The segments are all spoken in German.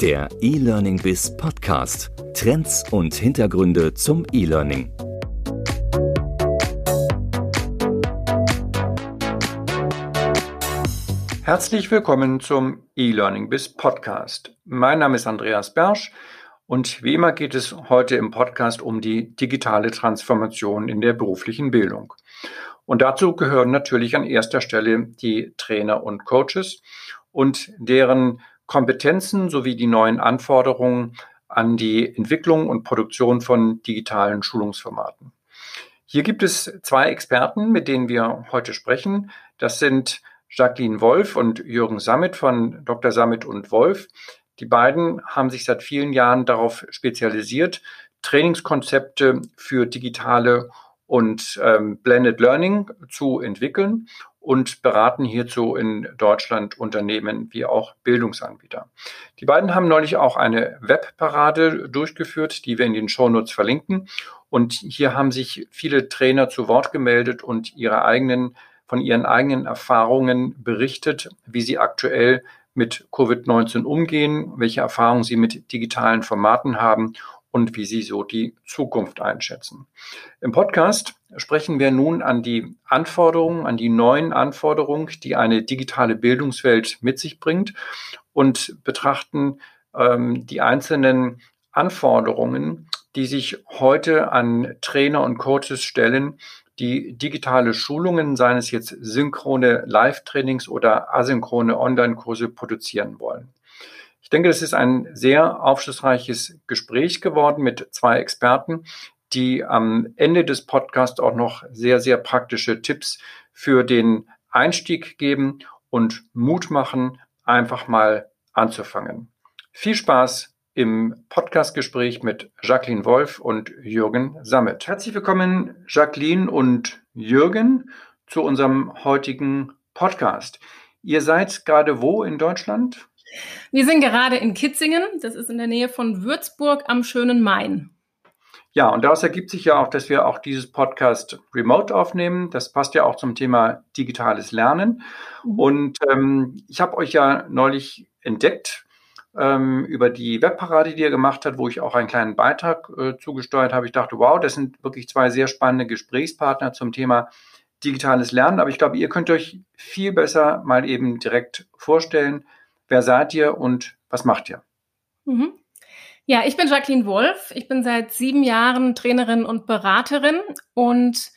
Der E-Learning Biz Podcast. Trends und Hintergründe zum E-Learning. Herzlich willkommen zum E-Learning Biz Podcast. Mein Name ist Andreas Bersch und wie immer geht es heute im Podcast um die digitale Transformation in der beruflichen Bildung. Und dazu gehören natürlich an erster Stelle die Trainer und Coaches und deren Kompetenzen sowie die neuen Anforderungen an die Entwicklung und Produktion von digitalen Schulungsformaten. Hier gibt es zwei Experten, mit denen wir heute sprechen. Das sind Jacqueline Wolf und Jürgen Sammet von Dr. Sammet und Wolf. Die beiden haben sich seit vielen Jahren darauf spezialisiert, Trainingskonzepte für digitale und ähm, Blended Learning zu entwickeln und beraten hierzu in Deutschland Unternehmen wie auch Bildungsanbieter. Die beiden haben neulich auch eine Webparade durchgeführt, die wir in den Shownotes verlinken. Und hier haben sich viele Trainer zu Wort gemeldet und ihre eigenen, von ihren eigenen Erfahrungen berichtet, wie sie aktuell mit Covid-19 umgehen, welche Erfahrungen sie mit digitalen Formaten haben und wie sie so die Zukunft einschätzen. Im Podcast sprechen wir nun an die Anforderungen, an die neuen Anforderungen, die eine digitale Bildungswelt mit sich bringt und betrachten ähm, die einzelnen Anforderungen, die sich heute an Trainer und Coaches stellen, die digitale Schulungen, seien es jetzt synchrone Live-Trainings oder asynchrone Online-Kurse produzieren wollen. Ich denke, es ist ein sehr aufschlussreiches Gespräch geworden mit zwei Experten, die am Ende des Podcasts auch noch sehr, sehr praktische Tipps für den Einstieg geben und Mut machen, einfach mal anzufangen. Viel Spaß im Podcastgespräch mit Jacqueline Wolf und Jürgen Sammet. Herzlich willkommen, Jacqueline und Jürgen, zu unserem heutigen Podcast. Ihr seid gerade wo in Deutschland? Wir sind gerade in Kitzingen, das ist in der Nähe von Würzburg am schönen Main. Ja, und daraus ergibt sich ja auch, dass wir auch dieses Podcast remote aufnehmen. Das passt ja auch zum Thema digitales Lernen. Mhm. Und ähm, ich habe euch ja neulich entdeckt ähm, über die Webparade, die ihr gemacht habt, wo ich auch einen kleinen Beitrag äh, zugesteuert habe. Ich dachte, wow, das sind wirklich zwei sehr spannende Gesprächspartner zum Thema digitales Lernen. Aber ich glaube, ihr könnt euch viel besser mal eben direkt vorstellen, wer seid ihr und was macht ihr? Mhm. Ja, ich bin Jacqueline Wolf. Ich bin seit sieben Jahren Trainerin und Beraterin und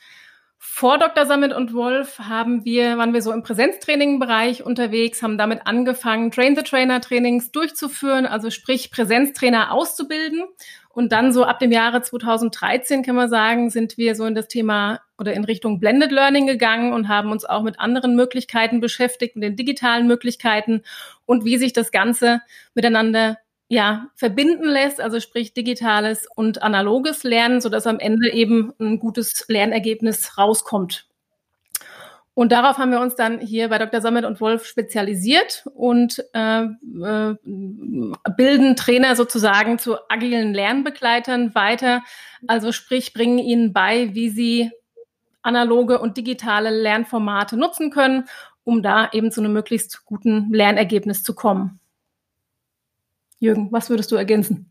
vor Dr. Sammet und Wolf haben wir, waren wir so im Präsenztraining-Bereich unterwegs, haben damit angefangen, Train-the-Trainer-Trainings durchzuführen, also sprich Präsenztrainer auszubilden. Und dann so ab dem Jahre 2013 kann man sagen, sind wir so in das Thema oder in Richtung Blended Learning gegangen und haben uns auch mit anderen Möglichkeiten beschäftigt, mit den digitalen Möglichkeiten und wie sich das Ganze miteinander ja, verbinden lässt, also sprich digitales und analoges Lernen, so dass am Ende eben ein gutes Lernergebnis rauskommt. Und darauf haben wir uns dann hier bei Dr. Sammet und Wolf spezialisiert und äh, äh, bilden Trainer sozusagen zu agilen Lernbegleitern weiter. Also sprich, bringen ihnen bei, wie sie analoge und digitale Lernformate nutzen können, um da eben zu einem möglichst guten Lernergebnis zu kommen. Jürgen, was würdest du ergänzen?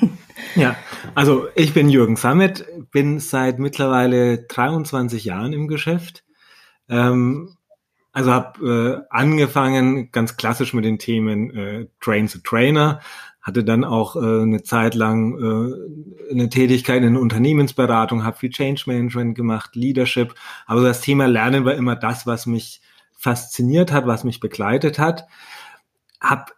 ja, also ich bin Jürgen Sammet, bin seit mittlerweile 23 Jahren im Geschäft. Ähm, also habe äh, angefangen ganz klassisch mit den Themen äh, Train to Trainer, hatte dann auch äh, eine Zeit lang äh, eine Tätigkeit in Unternehmensberatung, habe viel Change Management gemacht, Leadership. Aber das Thema Lernen war immer das, was mich fasziniert hat, was mich begleitet hat. Hab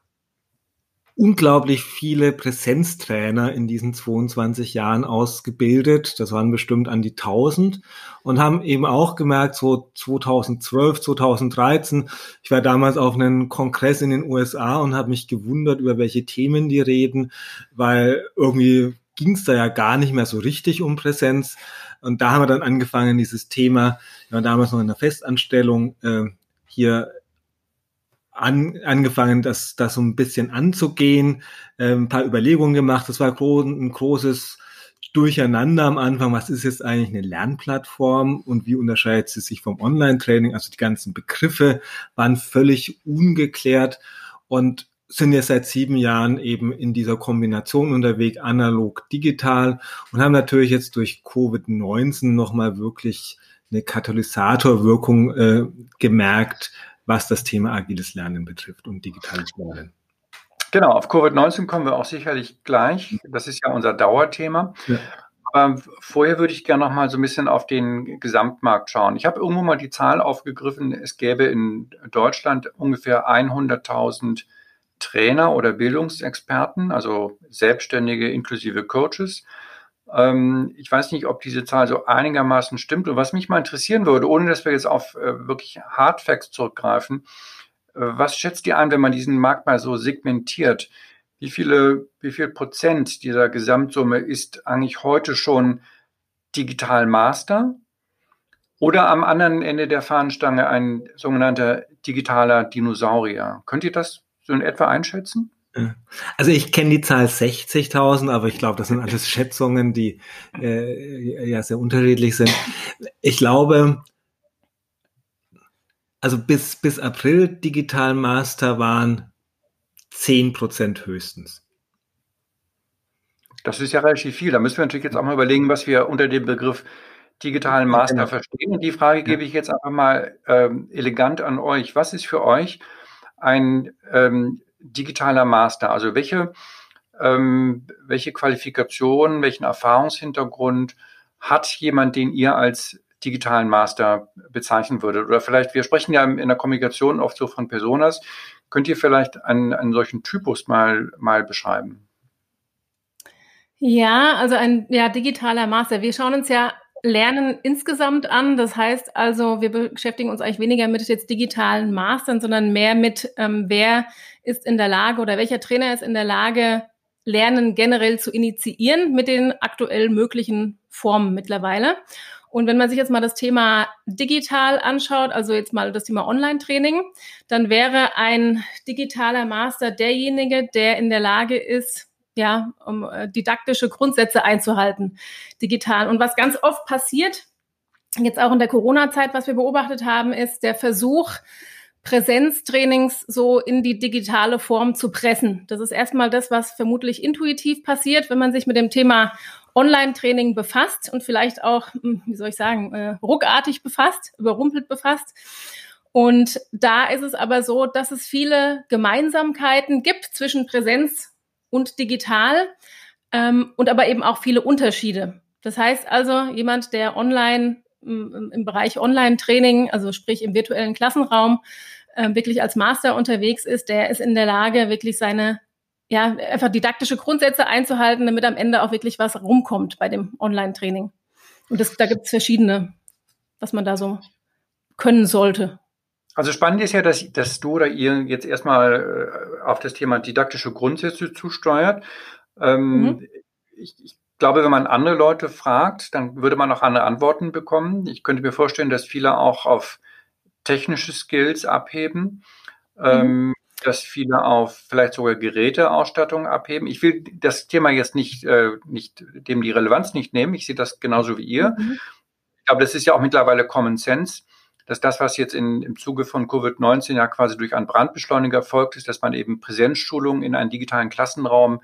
unglaublich viele Präsenztrainer in diesen 22 Jahren ausgebildet. Das waren bestimmt an die 1000 und haben eben auch gemerkt, so 2012, 2013, ich war damals auf einem Kongress in den USA und habe mich gewundert, über welche Themen die reden, weil irgendwie ging es da ja gar nicht mehr so richtig um Präsenz. Und da haben wir dann angefangen, dieses Thema, ja, damals noch in der Festanstellung, äh, hier an, angefangen, das, das so ein bisschen anzugehen, äh, ein paar Überlegungen gemacht. Das war gro ein großes Durcheinander am Anfang. Was ist jetzt eigentlich eine Lernplattform und wie unterscheidet sie sich vom Online-Training? Also die ganzen Begriffe waren völlig ungeklärt und sind jetzt seit sieben Jahren eben in dieser Kombination unterwegs, analog, digital und haben natürlich jetzt durch Covid-19 nochmal wirklich eine Katalysatorwirkung äh, gemerkt, was das Thema agiles Lernen betrifft und digitales Lernen. Genau, auf Covid-19 kommen wir auch sicherlich gleich. Das ist ja unser Dauerthema. Ja. Aber vorher würde ich gerne noch mal so ein bisschen auf den Gesamtmarkt schauen. Ich habe irgendwo mal die Zahl aufgegriffen, es gäbe in Deutschland ungefähr 100.000 Trainer oder Bildungsexperten, also Selbstständige inklusive Coaches. Ähm, ich weiß nicht, ob diese Zahl so einigermaßen stimmt. Und was mich mal interessieren würde, ohne dass wir jetzt auf äh, wirklich Hardfacts zurückgreifen, äh, was schätzt ihr ein, wenn man diesen Markt mal so segmentiert? Wie viele, wie viel Prozent dieser Gesamtsumme ist eigentlich heute schon digital Master? Oder am anderen Ende der Fahnenstange ein sogenannter digitaler Dinosaurier? Könnt ihr das so in etwa einschätzen? Also ich kenne die Zahl 60.000, aber ich glaube, das sind alles Schätzungen, die äh, ja sehr unterschiedlich sind. Ich glaube, also bis, bis April Digital Master waren 10 Prozent höchstens. Das ist ja relativ viel. Da müssen wir natürlich jetzt auch mal überlegen, was wir unter dem Begriff digitalen Master genau. verstehen. Und die Frage gebe ich jetzt einfach mal ähm, elegant an euch. Was ist für euch ein ähm, digitaler Master? Also welche, ähm, welche Qualifikation, welchen Erfahrungshintergrund hat jemand, den ihr als digitalen Master bezeichnen würdet? Oder vielleicht, wir sprechen ja in der Kommunikation oft so von Personas. Könnt ihr vielleicht einen, einen solchen Typus mal, mal beschreiben? Ja, also ein ja, digitaler Master. Wir schauen uns ja Lernen insgesamt an. Das heißt also, wir beschäftigen uns eigentlich weniger mit jetzt digitalen Mastern, sondern mehr mit, ähm, wer ist in der Lage oder welcher Trainer ist in der Lage, Lernen generell zu initiieren mit den aktuell möglichen Formen mittlerweile. Und wenn man sich jetzt mal das Thema digital anschaut, also jetzt mal das Thema Online-Training, dann wäre ein digitaler Master derjenige, der in der Lage ist, ja, um äh, didaktische Grundsätze einzuhalten, digital. Und was ganz oft passiert, jetzt auch in der Corona-Zeit, was wir beobachtet haben, ist der Versuch, Präsenztrainings so in die digitale Form zu pressen. Das ist erstmal das, was vermutlich intuitiv passiert, wenn man sich mit dem Thema Online-Training befasst und vielleicht auch, hm, wie soll ich sagen, äh, ruckartig befasst, überrumpelt befasst. Und da ist es aber so, dass es viele Gemeinsamkeiten gibt zwischen Präsenz und digital ähm, und aber eben auch viele Unterschiede. Das heißt also, jemand, der online im, Bereich Online-Training, also sprich im virtuellen Klassenraum, äh, wirklich als Master unterwegs ist, der ist in der Lage, wirklich seine ja, einfach didaktische Grundsätze einzuhalten, damit am Ende auch wirklich was rumkommt bei dem Online-Training. Und das, da gibt es verschiedene, was man da so können sollte. Also spannend ist ja, dass, dass du oder ihr jetzt erstmal äh, auf das Thema didaktische Grundsätze zusteuert. Ähm, mhm. ich, ich glaube, wenn man andere Leute fragt, dann würde man auch andere Antworten bekommen. Ich könnte mir vorstellen, dass viele auch auf technische Skills abheben, mhm. ähm, dass viele auf vielleicht sogar Geräteausstattung abheben. Ich will das Thema jetzt nicht, äh, nicht dem die Relevanz nicht nehmen. Ich sehe das genauso wie ihr. Mhm. Glaube, das ist ja auch mittlerweile Common Sense dass das, was jetzt in, im Zuge von Covid-19 ja quasi durch einen Brandbeschleuniger folgt, ist, dass man eben Präsenzschulungen in einen digitalen Klassenraum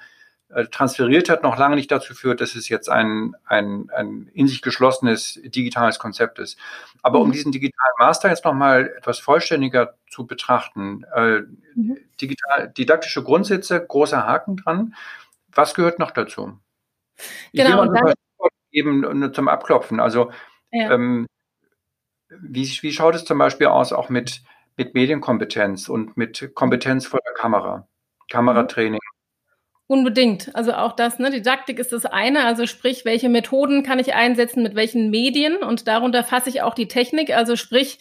äh, transferiert hat, noch lange nicht dazu führt, dass es jetzt ein, ein, ein in sich geschlossenes digitales Konzept ist. Aber um mhm. diesen digitalen Master jetzt nochmal etwas vollständiger zu betrachten, äh, mhm. digital, didaktische Grundsätze, großer Haken dran. Was gehört noch dazu? Genau, und eben zum Abklopfen. Also ja. ähm, wie, wie schaut es zum Beispiel aus auch mit, mit Medienkompetenz und mit Kompetenz vor der Kamera, Kameratraining? Unbedingt. Also auch das, ne, Didaktik ist das eine, also sprich, welche Methoden kann ich einsetzen, mit welchen Medien? Und darunter fasse ich auch die Technik, also sprich,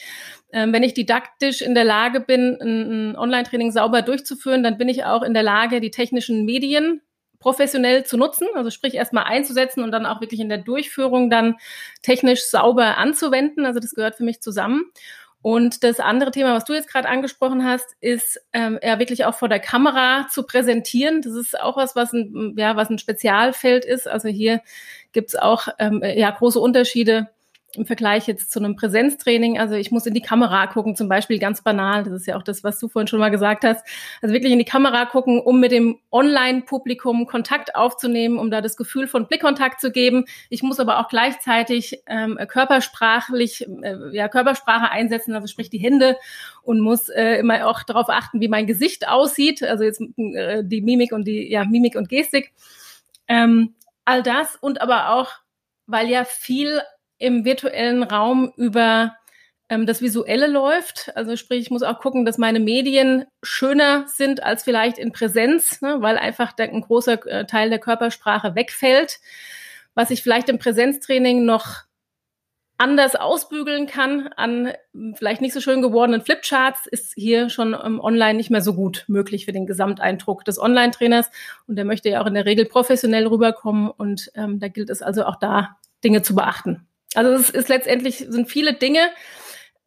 äh, wenn ich didaktisch in der Lage bin, ein, ein Online-Training sauber durchzuführen, dann bin ich auch in der Lage, die technischen Medien professionell zu nutzen, also sprich erstmal einzusetzen und dann auch wirklich in der Durchführung dann technisch sauber anzuwenden. Also das gehört für mich zusammen. Und das andere Thema, was du jetzt gerade angesprochen hast, ist ähm, ja wirklich auch vor der Kamera zu präsentieren. Das ist auch was, was ein, ja, was ein Spezialfeld ist. Also hier gibt's auch ähm, ja große Unterschiede im Vergleich jetzt zu einem Präsenztraining. Also ich muss in die Kamera gucken, zum Beispiel ganz banal. Das ist ja auch das, was du vorhin schon mal gesagt hast. Also wirklich in die Kamera gucken, um mit dem Online-Publikum Kontakt aufzunehmen, um da das Gefühl von Blickkontakt zu geben. Ich muss aber auch gleichzeitig ähm, körpersprachlich, äh, ja, Körpersprache einsetzen, also sprich die Hände und muss äh, immer auch darauf achten, wie mein Gesicht aussieht. Also jetzt äh, die Mimik und die, ja, Mimik und Gestik. Ähm, all das und aber auch, weil ja viel im virtuellen Raum über ähm, das Visuelle läuft. Also sprich, ich muss auch gucken, dass meine Medien schöner sind als vielleicht in Präsenz, ne, weil einfach ein großer äh, Teil der Körpersprache wegfällt. Was ich vielleicht im Präsenztraining noch anders ausbügeln kann an vielleicht nicht so schön gewordenen Flipcharts, ist hier schon ähm, online nicht mehr so gut möglich für den Gesamteindruck des Online-Trainers. Und der möchte ja auch in der Regel professionell rüberkommen. Und ähm, da gilt es also auch da, Dinge zu beachten. Also es ist letztendlich sind viele Dinge,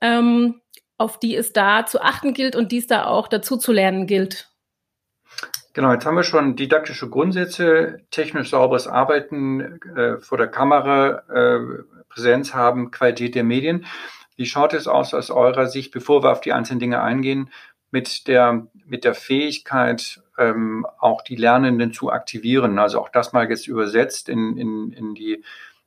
ähm, auf die es da zu achten gilt und die es da auch dazu zu lernen gilt. Genau, jetzt haben wir schon didaktische Grundsätze, technisch sauberes Arbeiten äh, vor der Kamera, äh, Präsenz haben, Qualität der Medien. Wie schaut es aus aus eurer Sicht, bevor wir auf die einzelnen Dinge eingehen, mit der, mit der Fähigkeit, ähm, auch die Lernenden zu aktivieren? Also auch das mal jetzt übersetzt in, in, in, die,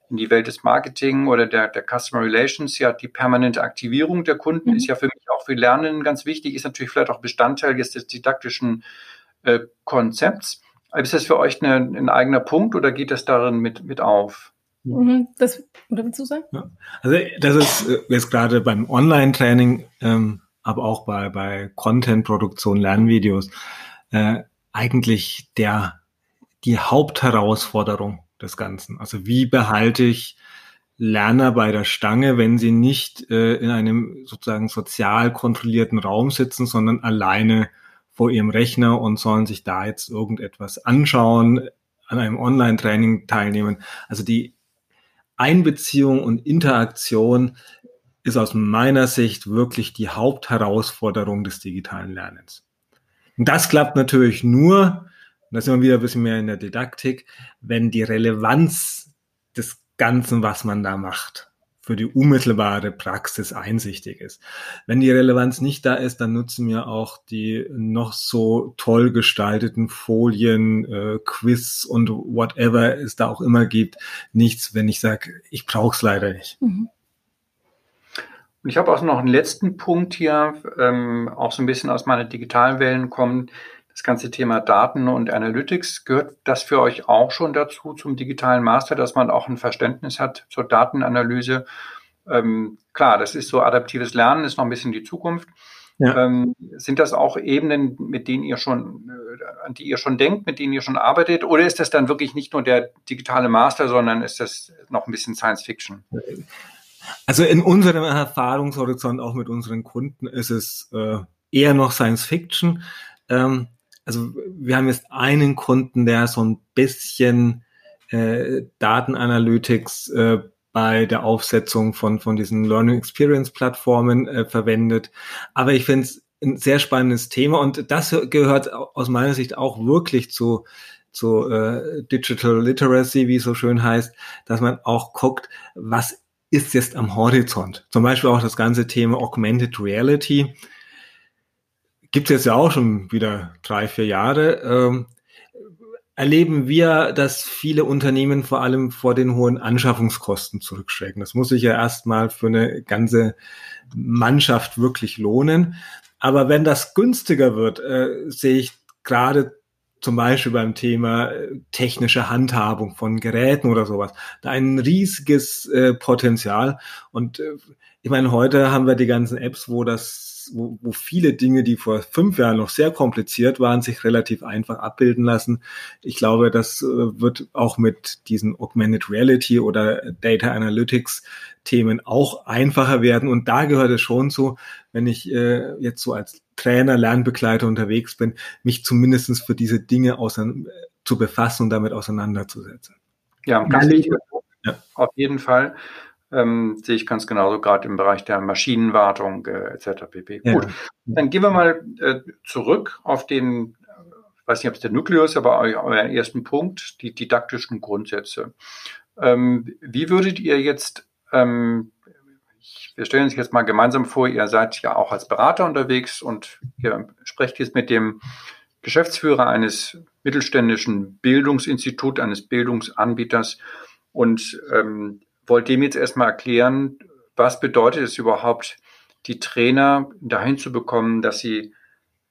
in die Welt des Marketing oder der, der Customer Relations. Ja, die permanente Aktivierung der Kunden mhm. ist ja für mich auch für Lernenden ganz wichtig, ist natürlich vielleicht auch Bestandteil jetzt des didaktischen äh, Konzepts. Ist das für euch eine, ein eigener Punkt oder geht das darin mit, mit auf? Mhm, das, oder willst du sagen? Ja. Also das ist äh, jetzt gerade beim Online-Training, ähm, aber auch bei, bei Content-Produktion, Lernvideos, äh, eigentlich der, die Hauptherausforderung des Ganzen. Also wie behalte ich Lerner bei der Stange, wenn sie nicht äh, in einem sozusagen sozial kontrollierten Raum sitzen, sondern alleine vor ihrem Rechner und sollen sich da jetzt irgendetwas anschauen, an einem Online-Training teilnehmen. Also die Einbeziehung und Interaktion ist aus meiner Sicht wirklich die Hauptherausforderung des digitalen Lernens. Und das klappt natürlich nur, und da sind wir wieder ein bisschen mehr in der Didaktik, wenn die Relevanz des Ganzen, was man da macht, für die unmittelbare Praxis einsichtig ist. Wenn die Relevanz nicht da ist, dann nutzen wir auch die noch so toll gestalteten Folien, äh, Quiz und whatever es da auch immer gibt, nichts, wenn ich sage, ich brauche es leider nicht. Mhm. Und ich habe auch noch einen letzten Punkt hier, ähm, auch so ein bisschen aus meiner digitalen Wellen kommen. Das ganze Thema Daten und Analytics, gehört das für euch auch schon dazu zum digitalen Master, dass man auch ein Verständnis hat zur Datenanalyse? Ähm, klar, das ist so adaptives Lernen, ist noch ein bisschen die Zukunft. Ja. Ähm, sind das auch Ebenen, mit denen ihr schon, äh, an die ihr schon denkt, mit denen ihr schon arbeitet? Oder ist das dann wirklich nicht nur der digitale Master, sondern ist das noch ein bisschen Science Fiction? Also in unserem Erfahrungshorizont, auch mit unseren Kunden, ist es äh, eher noch Science Fiction. Ähm, also wir haben jetzt einen Kunden, der so ein bisschen äh, Datenanalytics äh, bei der Aufsetzung von, von diesen Learning Experience Plattformen äh, verwendet. Aber ich finde es ein sehr spannendes Thema und das gehört aus meiner Sicht auch wirklich zu, zu äh, Digital Literacy, wie es so schön heißt, dass man auch guckt, was ist jetzt am Horizont. Zum Beispiel auch das ganze Thema Augmented Reality gibt es jetzt ja auch schon wieder drei, vier Jahre, ähm, erleben wir, dass viele Unternehmen vor allem vor den hohen Anschaffungskosten zurückschrecken. Das muss sich ja erstmal für eine ganze Mannschaft wirklich lohnen. Aber wenn das günstiger wird, äh, sehe ich gerade zum Beispiel beim Thema äh, technische Handhabung von Geräten oder sowas, da ein riesiges äh, Potenzial. Und äh, ich meine, heute haben wir die ganzen Apps, wo das wo, wo viele Dinge, die vor fünf Jahren noch sehr kompliziert waren, sich relativ einfach abbilden lassen. Ich glaube, das äh, wird auch mit diesen Augmented Reality oder Data Analytics Themen auch einfacher werden. Und da gehört es schon zu, wenn ich äh, jetzt so als Trainer, Lernbegleiter unterwegs bin, mich zumindestens für diese Dinge zu befassen und damit auseinanderzusetzen. Ja, ganz wichtig. Ja. Auf jeden Fall ähm, sehe ich ganz genauso, gerade im Bereich der Maschinenwartung äh, etc. pp. Ja. Gut, dann gehen wir mal äh, zurück auf den, ich weiß nicht, ob es der Nukleus, aber euren ersten Punkt, die didaktischen Grundsätze. Ähm, wie würdet ihr jetzt Ähm, ich, wir stellen uns jetzt mal gemeinsam vor, ihr seid ja auch als Berater unterwegs und ihr sprecht jetzt mit dem Geschäftsführer eines mittelständischen Bildungsinstituts, eines Bildungsanbieters und ähm, wollt dem jetzt erstmal erklären, was bedeutet es überhaupt, die Trainer dahin zu bekommen, dass sie,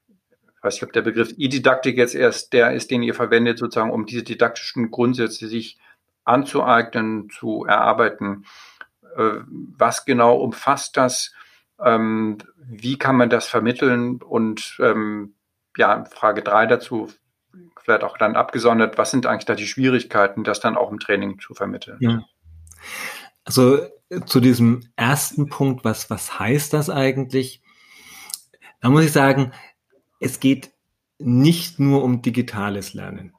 ich weiß nicht, ob der Begriff E-Didaktik jetzt erst der ist, den ihr verwendet, sozusagen, um diese didaktischen Grundsätze sich anzueignen, zu erarbeiten. Äh, was genau umfasst das? Ähm, wie kann man das vermitteln? Und ähm, ja, Frage drei dazu, vielleicht auch dann abgesondert, was sind eigentlich da die Schwierigkeiten, das dann auch im Training zu vermitteln? Ja. Also zu diesem ersten Punkt, was, was heißt das eigentlich? Da muss ich sagen, es geht nicht nur um digitales Lernen.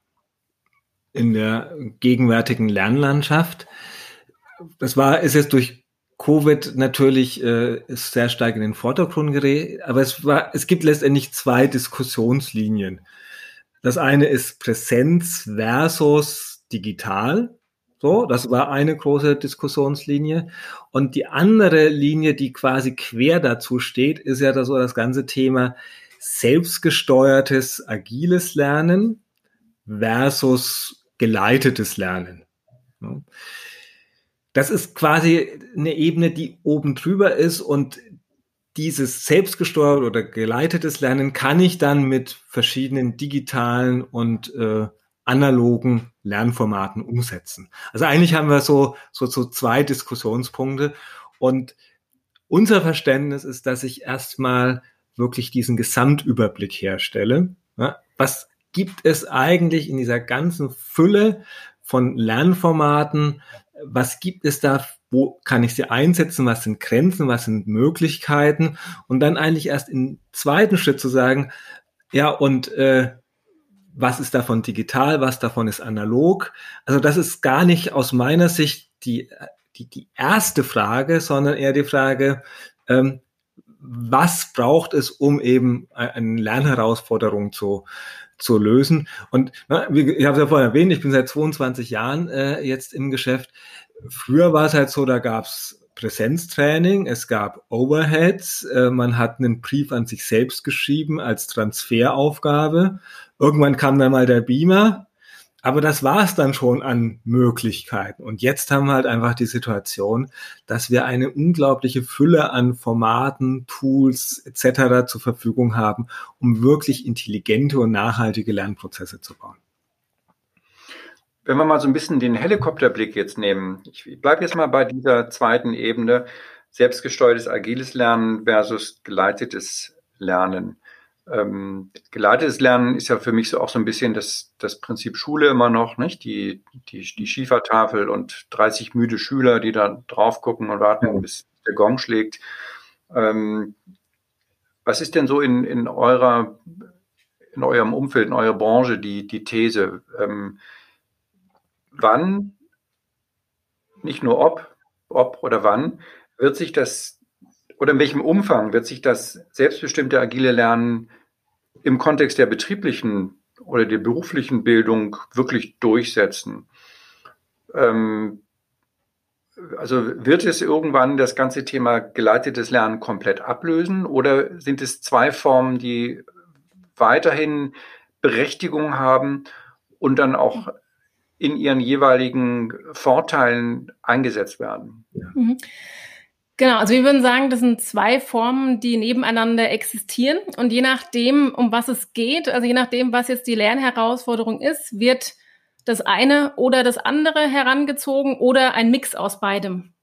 In der gegenwärtigen Lernlandschaft, das war, ist jetzt durch Covid natürlich äh, sehr stark in den Vordergrund gerät, aber es war, es gibt letztendlich zwei Diskussionslinien. Das eine ist Präsenz versus digital. So, das war eine große Diskussionslinie. Und die andere Linie, die quasi quer dazu steht, ist ja das, so das ganze Thema selbstgesteuertes agiles Lernen versus geleitetes Lernen. Das ist quasi eine Ebene, die oben drüber ist und dieses selbstgesteuert oder geleitetes Lernen kann ich dann mit verschiedenen digitalen und äh, analogen Lernformaten umsetzen. Also eigentlich haben wir so, so, so zwei Diskussionspunkte und unser Verständnis ist, dass ich erstmal wirklich diesen Gesamtüberblick herstelle. Was gibt es eigentlich in dieser ganzen Fülle von Lernformaten? Was gibt es da? Wo kann ich sie einsetzen? Was sind Grenzen? Was sind Möglichkeiten? Und dann eigentlich erst im zweiten Schritt zu sagen, ja, und äh, was ist davon digital, was davon ist analog. Also das ist gar nicht aus meiner Sicht die, die, die erste Frage, sondern eher die Frage, ähm, was braucht es, um eben eine Lernherausforderung zu, zu lösen. Und na, wie, ich habe es ja vorhin erwähnt, ich bin seit 22 Jahren äh, jetzt im Geschäft. Früher war es halt so, da gab's Präsenztraining, es gab Overheads, äh, man hat einen Brief an sich selbst geschrieben als Transferaufgabe. Irgendwann kam dann mal der Beamer, aber das war es dann schon an Möglichkeiten. Und jetzt haben wir halt einfach die Situation, dass wir eine unglaubliche Fülle an Formaten, Tools etc. zur Verfügung haben, um wirklich intelligente und nachhaltige Lernprozesse zu bauen. Wenn wir mal so ein bisschen den Helikopterblick jetzt nehmen, ich bleibe jetzt mal bei dieser zweiten Ebene, selbstgesteuertes agiles Lernen versus geleitetes Lernen. Ähm, geleitetes Lernen ist ja für mich so auch so ein bisschen das, das Prinzip Schule immer noch, nicht? Die, die, die Schiefertafel und 30 müde Schüler, die da drauf gucken und warten, bis der Gong schlägt. Ähm, was ist denn so in, in eurer, in eurem Umfeld, in eurer Branche die, die These? Ähm, wann, nicht nur ob, ob oder wann, wird sich das oder in welchem Umfang wird sich das selbstbestimmte agile Lernen im Kontext der betrieblichen oder der beruflichen Bildung wirklich durchsetzen? Ähm, also wird es irgendwann das ganze Thema geleitetes Lernen komplett ablösen oder sind es zwei Formen, die weiterhin Berechtigung haben und dann auch in ihren jeweiligen Vorteilen eingesetzt werden. Mhm. Genau, also wir würden sagen, das sind zwei Formen, die nebeneinander existieren. Und je nachdem, um was es geht, also je nachdem, was jetzt die Lernherausforderung ist, wird das eine oder das andere herangezogen oder ein Mix aus beidem.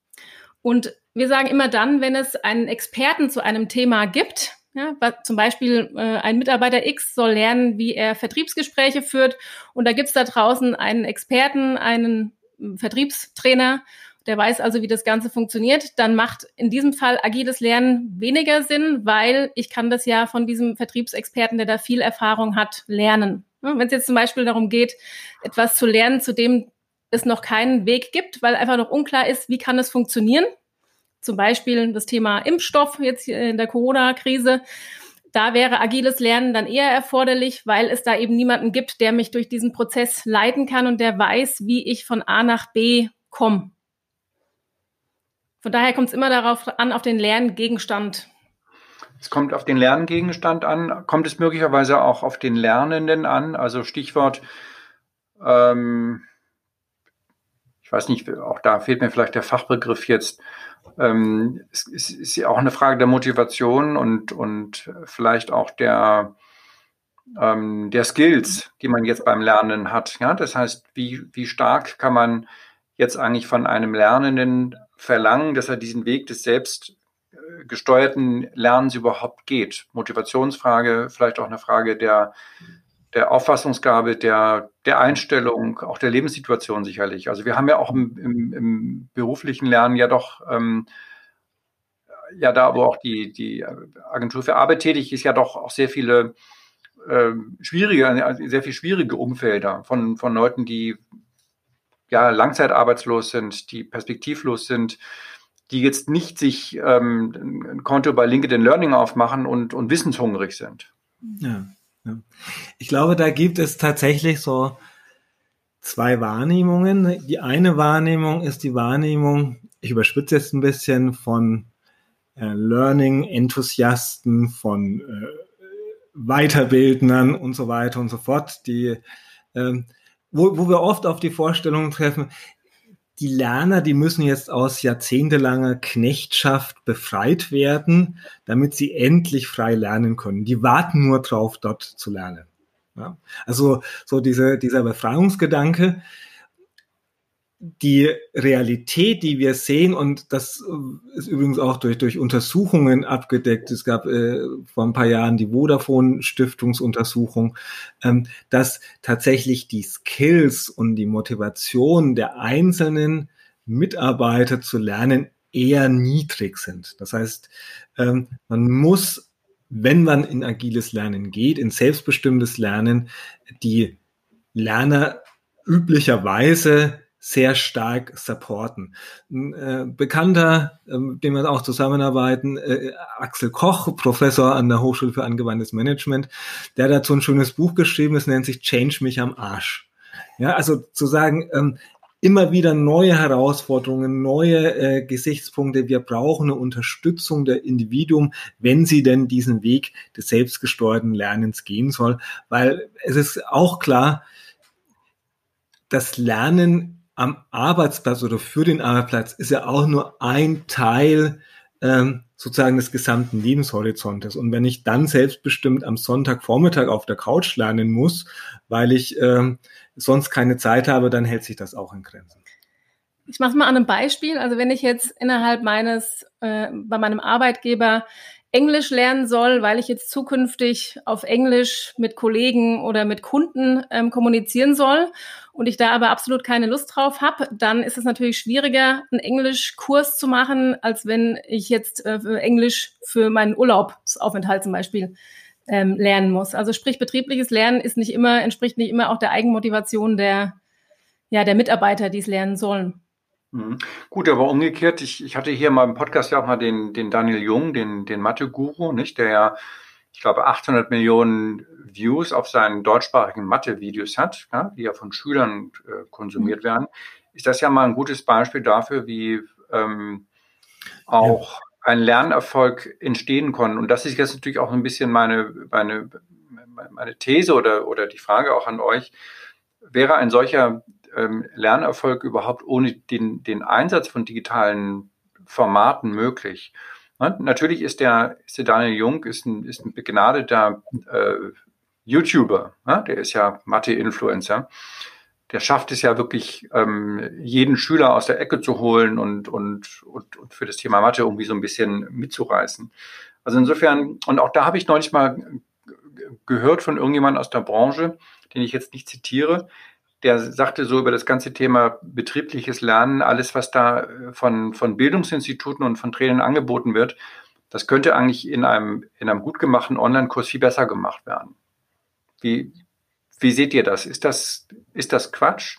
Und wir sagen immer dann, wenn es einen Experten zu einem Thema gibt, ja, zum Beispiel äh, ein Mitarbeiter X soll lernen, wie er Vertriebsgespräche führt. Und da gibt's da draußen einen Experten, einen hm, Vertriebstrainer, der weiß also, wie das Ganze funktioniert. Dann macht in diesem Fall agiles Lernen weniger Sinn, weil ich kann das ja von diesem Vertriebsexperten, der da viel Erfahrung hat, lernen. Wenn es jetzt zum Beispiel darum geht, etwas zu lernen, zu dem es noch keinen Weg gibt, weil einfach noch unklar ist, wie kann es funktionieren, zum Beispiel das Thema Impfstoff jetzt in der Corona-Krise. Da wäre agiles Lernen dann eher erforderlich, weil es da eben niemanden gibt, der mich durch diesen Prozess leiten kann und der weiß, wie ich von A nach B komme. Von daher kommt es immer darauf an, auf den Lerngegenstand. Es kommt auf den Lerngegenstand an. Kommt es möglicherweise auch auf den Lernenden an? Also Stichwort, ähm, ich weiß nicht, auch da fehlt mir vielleicht der Fachbegriff jetzt. Ähm, es, es ist ja auch eine Frage der Motivation und, und vielleicht auch der, ähm, der Skills, die man jetzt beim Lernen hat. Ja? Das heißt, wie, wie stark kann man jetzt eigentlich von einem Lernenden verlangen, dass er diesen Weg des selbstgesteuerten Lernens überhaupt geht? Motivationsfrage, vielleicht auch eine Frage der, der Auffassungsgabe, der, der Einstellung, auch der Lebenssituation sicherlich. Also wir haben ja auch im, im, im beruflichen Lernen ja doch ähm, ja da, wo auch die, die Agentur für Arbeit tätig ist, ja doch auch sehr viele äh, schwierige, sehr viel schwierige Umfelder von, von Leuten, die ja langzeitarbeitslos sind, die perspektivlos sind, die jetzt nicht sich ähm, ein Konto bei LinkedIn Learning aufmachen und, und wissenshungrig sind. Ja, ja. Ich glaube, da gibt es tatsächlich so zwei Wahrnehmungen. Die eine Wahrnehmung ist die Wahrnehmung, ich überspitze jetzt ein bisschen, von äh, Learning-Enthusiasten, von äh, Weiterbildnern und so weiter und so fort, die, ähm, wo, wo wir oft auf die Vorstellung treffen, die Lerner, die müssen jetzt aus jahrzehntelanger Knechtschaft befreit werden, damit sie endlich frei lernen können. Die warten nur drauf, dort zu lernen. Ja? Also so diese, dieser Befreiungsgedanke, die Realität, die wir sehen, und das äh, ist übrigens auch durch, durch Untersuchungen abgedeckt. Es gab äh, vor ein paar Jahren die Vodafone-Stiftungsuntersuchung, ähm, dass tatsächlich die Skills und die Motivation der einzelnen Mitarbeiter zu lernen eher niedrig sind. Das heißt, ähm, man muss, wenn man in agiles Lernen geht, in selbstbestimmtes Lernen, die Lerner üblicherweise sehr stark supporten. Ein äh, Bekannter, äh, dem wir auch zusammenarbeiten, äh, Axel Koch, Professor an der Hochschule für angewandtes Management, der hat dazu ein schönes Buch geschrieben, es nennt sich Change mich am Arsch. Ja, also zu sagen, ähm, immer wieder neue Herausforderungen, neue äh, Gesichtspunkte. Wir brauchen eine Unterstützung der Individuum, wenn sie denn diesen Weg des selbstgesteuerten Lernens gehen soll. Weil es ist auch klar, das Lernen am Arbeitsplatz oder für den Arbeitsplatz ist ja auch nur ein Teil ähm, sozusagen des gesamten Lebenshorizontes. Und wenn ich dann selbstbestimmt am Sonntagvormittag auf der Couch lernen muss, weil ich ähm, sonst keine Zeit habe, dann hält sich das auch in Grenzen. Ich mache mal an einem Beispiel. Also wenn ich jetzt innerhalb meines, äh, bei meinem Arbeitgeber Englisch lernen soll, weil ich jetzt zukünftig auf Englisch mit Kollegen oder mit Kunden ähm, kommunizieren soll und ich da aber absolut keine Lust drauf habe, dann ist es natürlich schwieriger, einen Englischkurs zu machen, als wenn ich jetzt äh, Englisch für meinen Urlaubsaufenthalt zum Beispiel ähm, lernen muss. Also sprich, betriebliches Lernen ist nicht immer, entspricht nicht immer auch der Eigenmotivation der, ja, der Mitarbeiter, die es lernen sollen. Mhm. Gut, aber umgekehrt, ich, ich hatte hier mal im Podcast ja auch mal den, den Daniel Jung, den, den Mathe-Guru, nicht, der ja, ich glaube, 800 Millionen Views auf seinen deutschsprachigen Mathe-Videos hat, ja, die ja von Schülern äh, konsumiert mhm. werden. Ist das ja mal ein gutes Beispiel dafür, wie ähm, auch ja. ein Lernerfolg entstehen kann. Und das ist jetzt natürlich auch ein bisschen meine, meine, meine These oder, oder die Frage auch an euch. Wäre ein solcher ähm, Lernerfolg überhaupt ohne den, den Einsatz von digitalen Formaten möglich? Ne? Natürlich ist der, ist der Daniel Jung ist ein, ist ein begnadeter äh, YouTuber, ne? der ist ja Mathe-Influencer. Der schafft es ja wirklich, ähm, jeden Schüler aus der Ecke zu holen und, und, und, und für das Thema Mathe irgendwie so ein bisschen mitzureißen. Also insofern, und auch da habe ich neulich mal gehört von irgendjemand aus der Branche, den ich jetzt nicht zitiere, der sagte so über das ganze Thema betriebliches Lernen, alles, was da äh, von, von Bildungsinstituten und von Trainern angeboten wird, das könnte eigentlich in einem, in einem gut gemachten Online-Kurs viel besser gemacht werden. Wie, wie seht ihr das? Ist das, ist das Quatsch?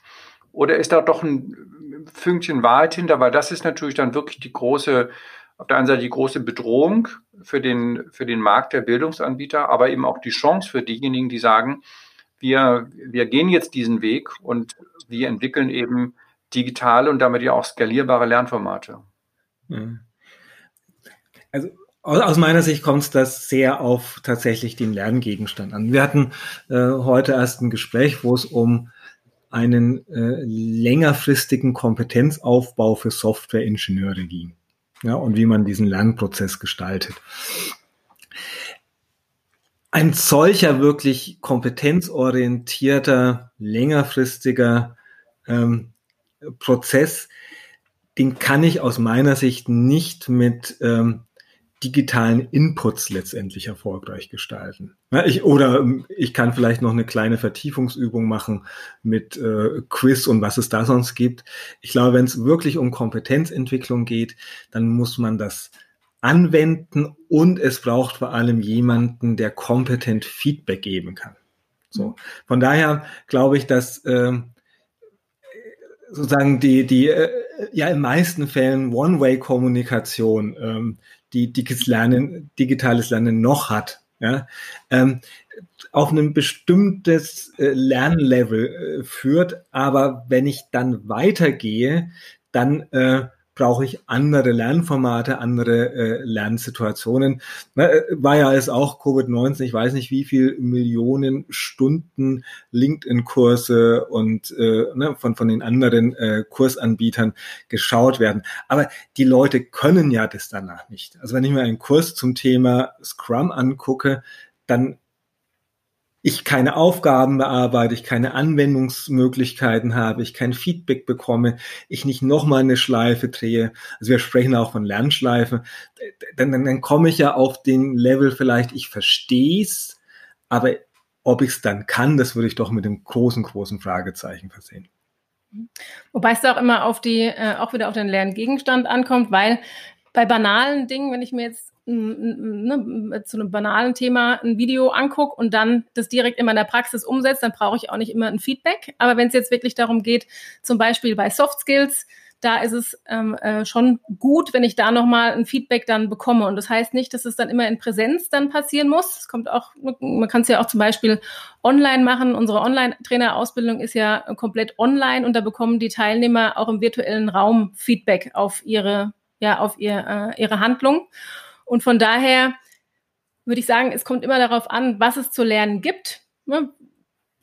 Oder ist da doch ein Fünkchen Wahrheit hinter? Weil das ist natürlich dann wirklich die große, auf der einen Seite die große Bedrohung für den, für den Markt der Bildungsanbieter, aber eben auch die Chance für diejenigen, die sagen, wir, wir gehen jetzt diesen Weg und wir entwickeln eben digitale und damit ja auch skalierbare Lernformate. Also aus meiner Sicht kommt das sehr auf tatsächlich den Lerngegenstand an. Wir hatten äh, heute erst ein Gespräch, wo es um einen äh, längerfristigen Kompetenzaufbau für Softwareingenieure ging. Ja, und wie man diesen Lernprozess gestaltet. Ein solcher wirklich kompetenzorientierter, längerfristiger ähm, Prozess, den kann ich aus meiner Sicht nicht mit ähm, digitalen Inputs letztendlich erfolgreich gestalten. Ich, oder ähm, ich kann vielleicht noch eine kleine Vertiefungsübung machen mit äh, Quiz und was es da sonst gibt. Ich glaube, wenn es wirklich um Kompetenzentwicklung geht, dann muss man das anwenden und es braucht vor allem jemanden, der kompetent Feedback geben kann. So, von daher glaube ich, dass äh, sozusagen die die äh, ja in meisten Fällen One-Way-Kommunikation ähm, die digitales Lernen, digitales Lernen noch hat. Ja, ähm, auf ein bestimmtes äh, Lernlevel äh, führt, aber wenn ich dann weitergehe, dann äh, brauche ich andere Lernformate, andere äh, Lernsituationen. Na, äh, war ja es auch Covid-19, ich weiß nicht, wie viel Millionen Stunden LinkedIn-Kurse und äh, ne, von, von den anderen äh, Kursanbietern geschaut werden. Aber die Leute können ja das danach nicht. Also wenn ich mir einen Kurs zum Thema Scrum angucke, dann ich keine Aufgaben bearbeite, ich keine Anwendungsmöglichkeiten habe, ich kein Feedback bekomme, ich nicht nochmal eine Schleife drehe, also wir sprechen auch von Lernschleifen, dann, dann, dann komme ich ja auf den Level vielleicht, ich verstehe es, aber ob ich es dann kann, das würde ich doch mit dem großen, großen Fragezeichen versehen. Wobei es auch immer auf die, äh, auch wieder auf den Lerngegenstand ankommt, weil bei banalen Dingen, wenn ich mir jetzt ne, zu einem banalen Thema ein Video angucke und dann das direkt in meiner Praxis umsetze, dann brauche ich auch nicht immer ein Feedback. Aber wenn es jetzt wirklich darum geht, zum Beispiel bei Soft Skills, da ist es ähm, äh, schon gut, wenn ich da nochmal ein Feedback dann bekomme. Und das heißt nicht, dass es dann immer in Präsenz dann passieren muss. Es kommt auch, man kann es ja auch zum Beispiel online machen. Unsere Online-Trainerausbildung ist ja komplett online und da bekommen die Teilnehmer auch im virtuellen Raum Feedback auf ihre, ja, auf ihr, äh, ihre Handlung. Und von daher würde ich sagen, es kommt immer darauf an, was es zu lernen gibt. Ne?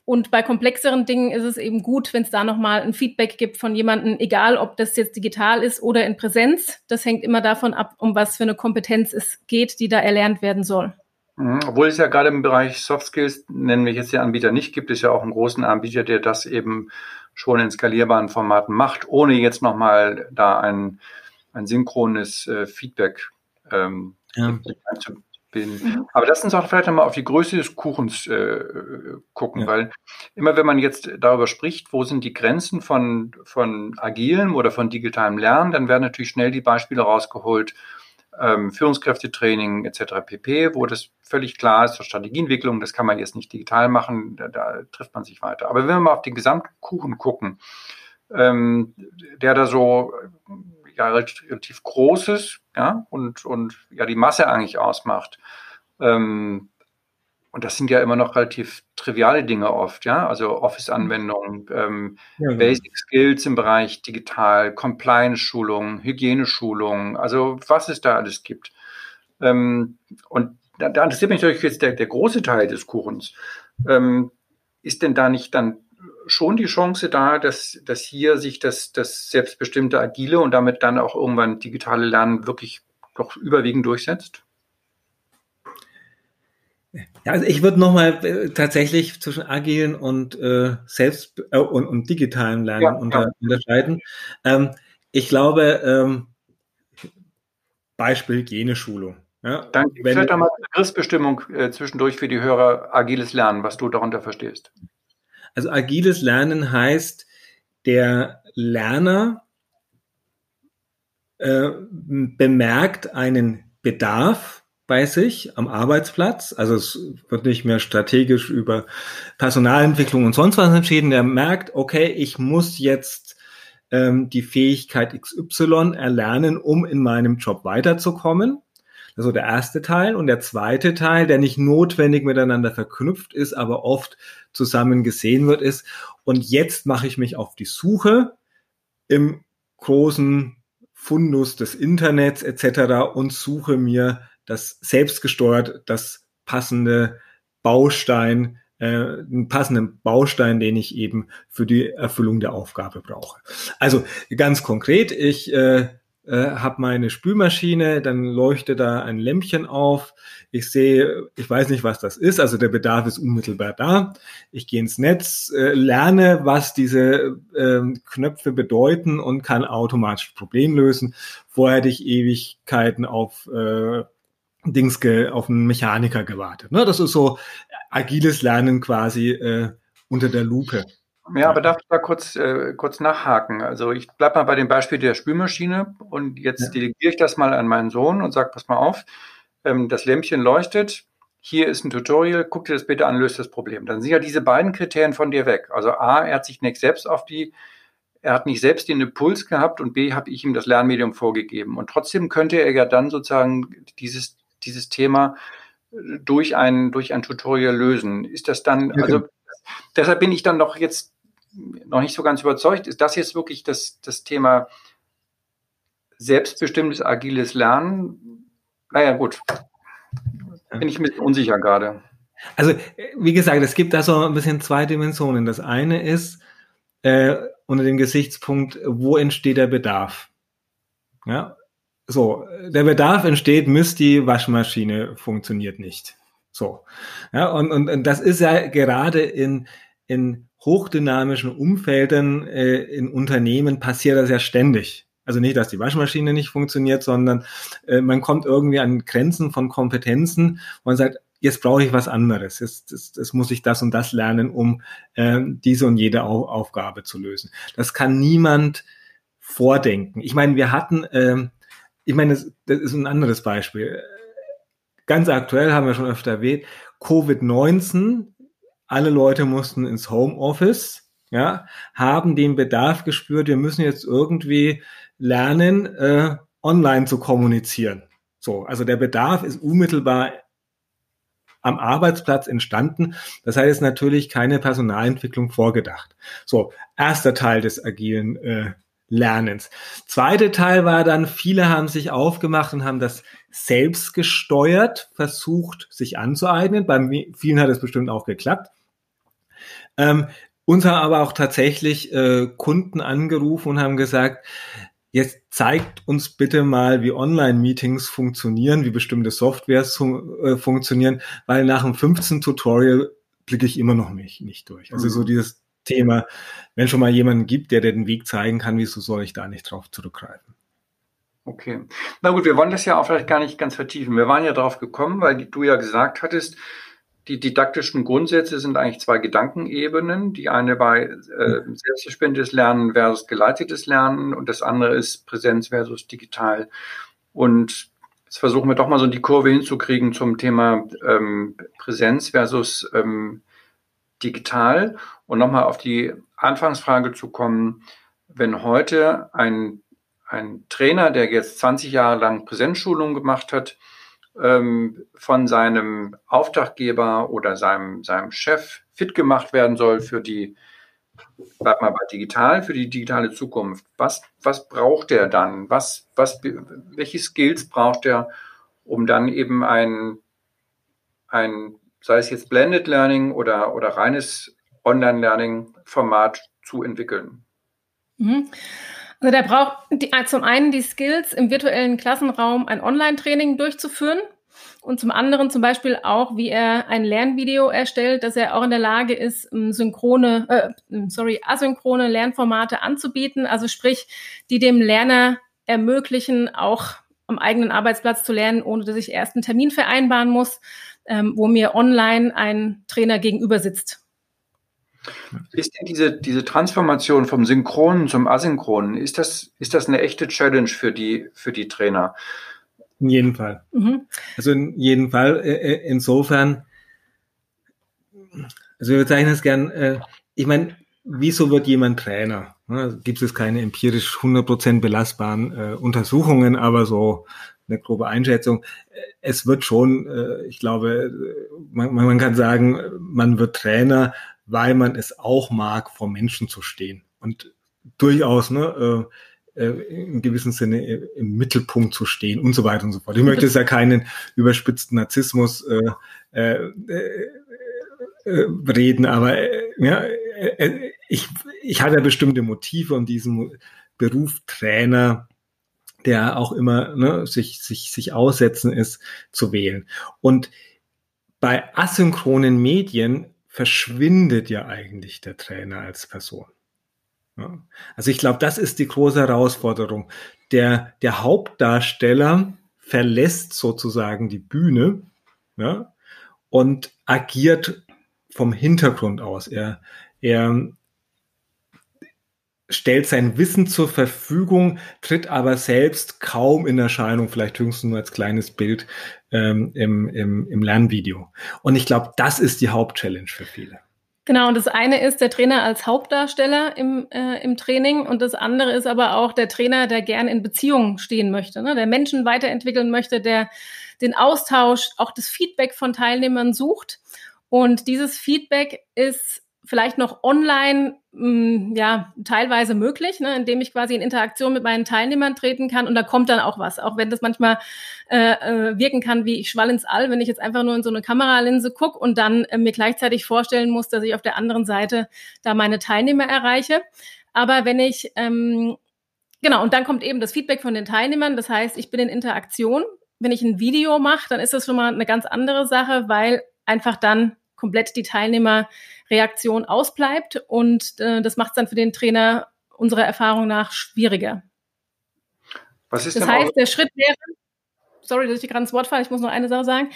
Und bei komplexeren Dingen ist es eben gut, wenn es da nochmal ein Feedback gibt von jemandem, egal ob das jetzt digital ist oder in Präsenz. Das hängt immer davon ab, um was für eine Kompetenz es geht, die da erlernt werden soll. Mhm. Obwohl es ja gerade im Bereich Soft Skills, nennen wir jetzt den Anbieter nicht gibt, ist ja auch einen großen Anbieter, der das eben schon in skalierbaren Formaten macht, ohne jetzt nochmal da ein, ein synchrones äh, Feedback ähm, ja. Mhm. Aber lass uns auch vielleicht nochmal auf die Größe des Kuchens äh, gucken, ja. weil immer wenn man jetzt darüber spricht, wo sind die Grenzen von, von agilem oder von digitalem Lernen, dann werden natürlich schnell die Beispiele rausgeholt, ähm, Führungskräftetraining etc. pp., wo das völlig klar ist, Strategieentwicklung, das kann man jetzt nicht digital machen, da, da trifft man sich weiter. Aber wenn wir mal auf den Gesamtkuchen gucken, ähm, der da so ja relativ großes, ja, und, und ja die Masse eigentlich ausmacht. Ähm, und das sind ja immer noch relativ triviale Dinge oft, ja, also Office-Anwendungen, ähm, ja, genau. Basic Skills im Bereich digital, Compliance-Schulung, Hygieneschulung, also was es da alles gibt. Ähm, und da, da, interessiert mich natürlich jetzt der, der große Teil des Kuchens. Ähm, ist denn da nicht dann schon die Chance da, dass, dass hier sich das, das selbstbestimmte Agile und damit dann auch irgendwann digitale Lernen wirklich doch überwiegend durchsetzt? Ja, also ich würde nochmal äh, tatsächlich zwischen agilen und äh, selbst äh, und, und digitalem Lernen ja, unter, ja. unterscheiden. Ähm, ich glaube, ähm, Beispiel Geneschulung. Ja, Danke. Vielleicht einmal Begriffsbestimmung äh, zwischendurch für die Hörer agiles Lernen, was du darunter verstehst. Also agiles Lernen heißt, der Lerner äh, bemerkt einen Bedarf bei sich am Arbeitsplatz. Also es wird nicht mehr strategisch über Personalentwicklung und sonst was entschieden. Der merkt, okay, ich muss jetzt ähm, die Fähigkeit XY erlernen, um in meinem Job weiterzukommen. Das ist so der erste Teil. Und der zweite Teil, der nicht notwendig miteinander verknüpft ist, aber oft zusammen gesehen wird, ist, und jetzt mache ich mich auf die Suche im großen Fundus des Internets etc. und suche mir das selbstgesteuert das passende Baustein, äh, einen passenden Baustein, den ich eben für die Erfüllung der Aufgabe brauche. Also ganz konkret, ich äh, äh, habe meine Spülmaschine, dann leuchtet da ein Lämpchen auf. Ich sehe, ich weiß nicht, was das ist, also der Bedarf ist unmittelbar da. Ich gehe ins Netz, äh, lerne, was diese äh, Knöpfe bedeuten und kann automatisch Problem lösen. Vorher hätte ich Ewigkeiten auf äh, Dings auf einen Mechaniker gewartet. Ne? Das ist so agiles Lernen quasi äh, unter der Lupe. Ja, aber darf ich da kurz, äh, kurz nachhaken? Also ich bleibe mal bei dem Beispiel der Spülmaschine und jetzt ja. delegiere ich das mal an meinen Sohn und sage, pass mal auf, ähm, das Lämpchen leuchtet, hier ist ein Tutorial, guck dir das bitte an, löst das Problem. Dann sind ja diese beiden Kriterien von dir weg. Also A, er hat sich nicht selbst auf die, er hat nicht selbst den Impuls gehabt und B, habe ich ihm das Lernmedium vorgegeben. Und trotzdem könnte er ja dann sozusagen dieses, dieses Thema äh, durch ein, durch ein Tutorial lösen. Ist das dann, also genau. deshalb bin ich dann doch jetzt noch nicht so ganz überzeugt. Ist das jetzt wirklich das, das Thema selbstbestimmtes agiles Lernen? Naja, gut. Bin ich ein bisschen unsicher gerade. Also, wie gesagt, es gibt da so ein bisschen zwei Dimensionen. Das eine ist äh, unter dem Gesichtspunkt, wo entsteht der Bedarf? Ja, so, der Bedarf entsteht, misst die Waschmaschine funktioniert nicht. So, ja, und, und, und das ist ja gerade in, in hochdynamischen Umfeldern äh, in Unternehmen passiert das ja ständig. Also nicht, dass die Waschmaschine nicht funktioniert, sondern äh, man kommt irgendwie an Grenzen von Kompetenzen und sagt, jetzt brauche ich was anderes. Jetzt, jetzt, jetzt muss ich das und das lernen, um äh, diese und jede Au Aufgabe zu lösen. Das kann niemand vordenken. Ich meine, wir hatten, äh, ich meine, das, das ist ein anderes Beispiel. Ganz aktuell haben wir schon öfter erwähnt, Covid-19 alle Leute mussten ins Homeoffice, ja, haben den Bedarf gespürt, wir müssen jetzt irgendwie lernen, äh, online zu kommunizieren. So, also der Bedarf ist unmittelbar am Arbeitsplatz entstanden. Das heißt natürlich keine Personalentwicklung vorgedacht. So, erster Teil des agilen äh, Lernens. Zweite Teil war dann, viele haben sich aufgemacht und haben das selbst gesteuert, versucht, sich anzueignen. Bei vielen hat es bestimmt auch geklappt. Ähm, uns haben aber auch tatsächlich äh, Kunden angerufen und haben gesagt, jetzt zeigt uns bitte mal, wie Online-Meetings funktionieren, wie bestimmte Softwares fun äh, funktionieren, weil nach dem 15 Tutorial blicke ich immer noch nicht, nicht durch. Also so mhm. dieses Thema, wenn schon mal jemanden gibt, der dir den Weg zeigen kann, wieso soll ich da nicht drauf zurückgreifen? Okay. Na gut, wir wollen das ja auch vielleicht gar nicht ganz vertiefen. Wir waren ja drauf gekommen, weil du ja gesagt hattest, die didaktischen Grundsätze sind eigentlich zwei Gedankenebenen. Die eine bei äh, selbstbestimmtes Lernen versus geleitetes Lernen und das andere ist Präsenz versus digital. Und jetzt versuchen wir doch mal so die Kurve hinzukriegen zum Thema ähm, Präsenz versus ähm, digital und nochmal auf die Anfangsfrage zu kommen, wenn heute ein, ein Trainer, der jetzt 20 Jahre lang Präsenzschulung gemacht hat, ähm, von seinem Auftraggeber oder seinem, seinem Chef fit gemacht werden soll für die, bleib mal bei digital, für die digitale Zukunft. Was, was braucht er dann? Was, was, welche Skills braucht er, um dann eben ein, ein, sei es jetzt Blended Learning oder, oder reines Online-Learning-Format zu entwickeln? Mhm. Also der braucht die, äh, zum einen die Skills, im virtuellen Klassenraum ein Online-Training durchzuführen und zum anderen zum Beispiel auch, wie er ein Lernvideo erstellt, dass er auch in der Lage ist, ähm, synchrone, äh, sorry, asynchrone Lernformate anzubieten, also sprich, die dem Lerner ermöglichen, auch am eigenen Arbeitsplatz zu lernen, ohne dass ich erst einen Termin vereinbaren muss, ähm, wo mir online ein Trainer gegenüber sitzt. Ist denn diese, diese Transformation vom Synchronen zum Asynchronen, ist das, ist das eine echte Challenge für die, für die Trainer? In jedem Fall. Mhm. Also in jedem Fall. Äh, äh, insofern, also wir bezeichnen es gern, äh, ich meine, wieso wird jemand Trainer? Also gibt es keine empirisch 100% belastbaren Untersuchungen, aber so eine grobe Einschätzung. Es wird schon, ich glaube, man, man kann sagen, man wird Trainer, weil man es auch mag, vor Menschen zu stehen. Und durchaus, ne, äh, in gewissem Sinne im Mittelpunkt zu stehen und so weiter und so fort. Ich möchte jetzt ja keinen überspitzten Narzissmus äh, äh, äh, reden, aber äh, ja, äh, ich, ich hatte bestimmte Motive um diesen Beruf Trainer, der auch immer ne, sich, sich, sich aussetzen ist, zu wählen. Und bei asynchronen Medien verschwindet ja eigentlich der Trainer als Person. Ja. Also ich glaube, das ist die große Herausforderung. Der, der Hauptdarsteller verlässt sozusagen die Bühne ja, und agiert vom Hintergrund aus. Er, er stellt sein Wissen zur Verfügung, tritt aber selbst kaum in Erscheinung, vielleicht höchstens nur als kleines Bild ähm, im, im, im Lernvideo. Und ich glaube, das ist die Hauptchallenge für viele. Genau, und das eine ist der Trainer als Hauptdarsteller im, äh, im Training und das andere ist aber auch der Trainer, der gern in Beziehungen stehen möchte, ne? der Menschen weiterentwickeln möchte, der den Austausch, auch das Feedback von Teilnehmern sucht. Und dieses Feedback ist vielleicht noch online mh, mm, ja teilweise möglich, ne, indem ich quasi in Interaktion mit meinen Teilnehmern treten kann und da kommt dann auch was, auch wenn das manchmal äh, äh, wirken kann wie ich schwall ins All, wenn ich jetzt einfach nur in so eine Kameralinse gucke und dann äh, mir gleichzeitig vorstellen muss, dass ich auf der anderen Seite da meine Teilnehmer erreiche. Aber wenn ich ähm, genau und dann kommt eben das Feedback von den Teilnehmern, das heißt, ich bin in Interaktion. Wenn ich ein Video mache, dann ist das schon mal eine ganz andere Sache, weil einfach dann komplett die Teilnehmerreaktion ausbleibt und äh, das macht es dann für den Trainer unserer Erfahrung nach schwieriger. Was ist das heißt, der Schritt wäre, sorry, dass ich gerade ins Wort falle, ich muss noch eine Sache sagen.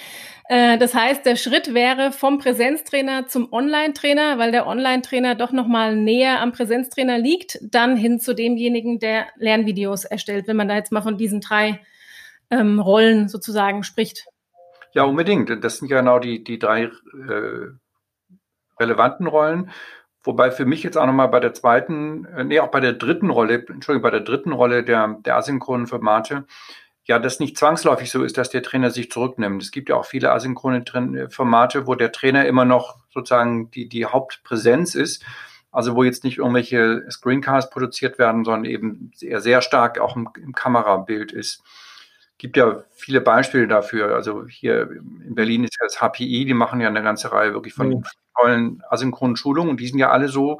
Äh, das heißt, der Schritt wäre vom Präsenztrainer zum Online-Trainer, weil der Online-Trainer doch nochmal näher am Präsenztrainer liegt, dann hin zu demjenigen, der Lernvideos erstellt, wenn man da jetzt mal von diesen drei ähm, Rollen sozusagen spricht. Ja, unbedingt. Das sind ja genau die, die drei äh, relevanten Rollen. Wobei für mich jetzt auch nochmal bei der zweiten, äh, nee, auch bei der dritten Rolle, Entschuldigung, bei der dritten Rolle der, der asynchronen Formate, ja, das nicht zwangsläufig so ist, dass der Trainer sich zurücknimmt. Es gibt ja auch viele asynchrone äh, Formate, wo der Trainer immer noch sozusagen die, die Hauptpräsenz ist. Also wo jetzt nicht irgendwelche Screencasts produziert werden, sondern eben sehr, sehr stark auch im, im Kamerabild ist gibt ja viele Beispiele dafür. Also hier in Berlin ist ja das HPI, die machen ja eine ganze Reihe wirklich von mhm. tollen asynchronen Schulungen und die sind ja alle so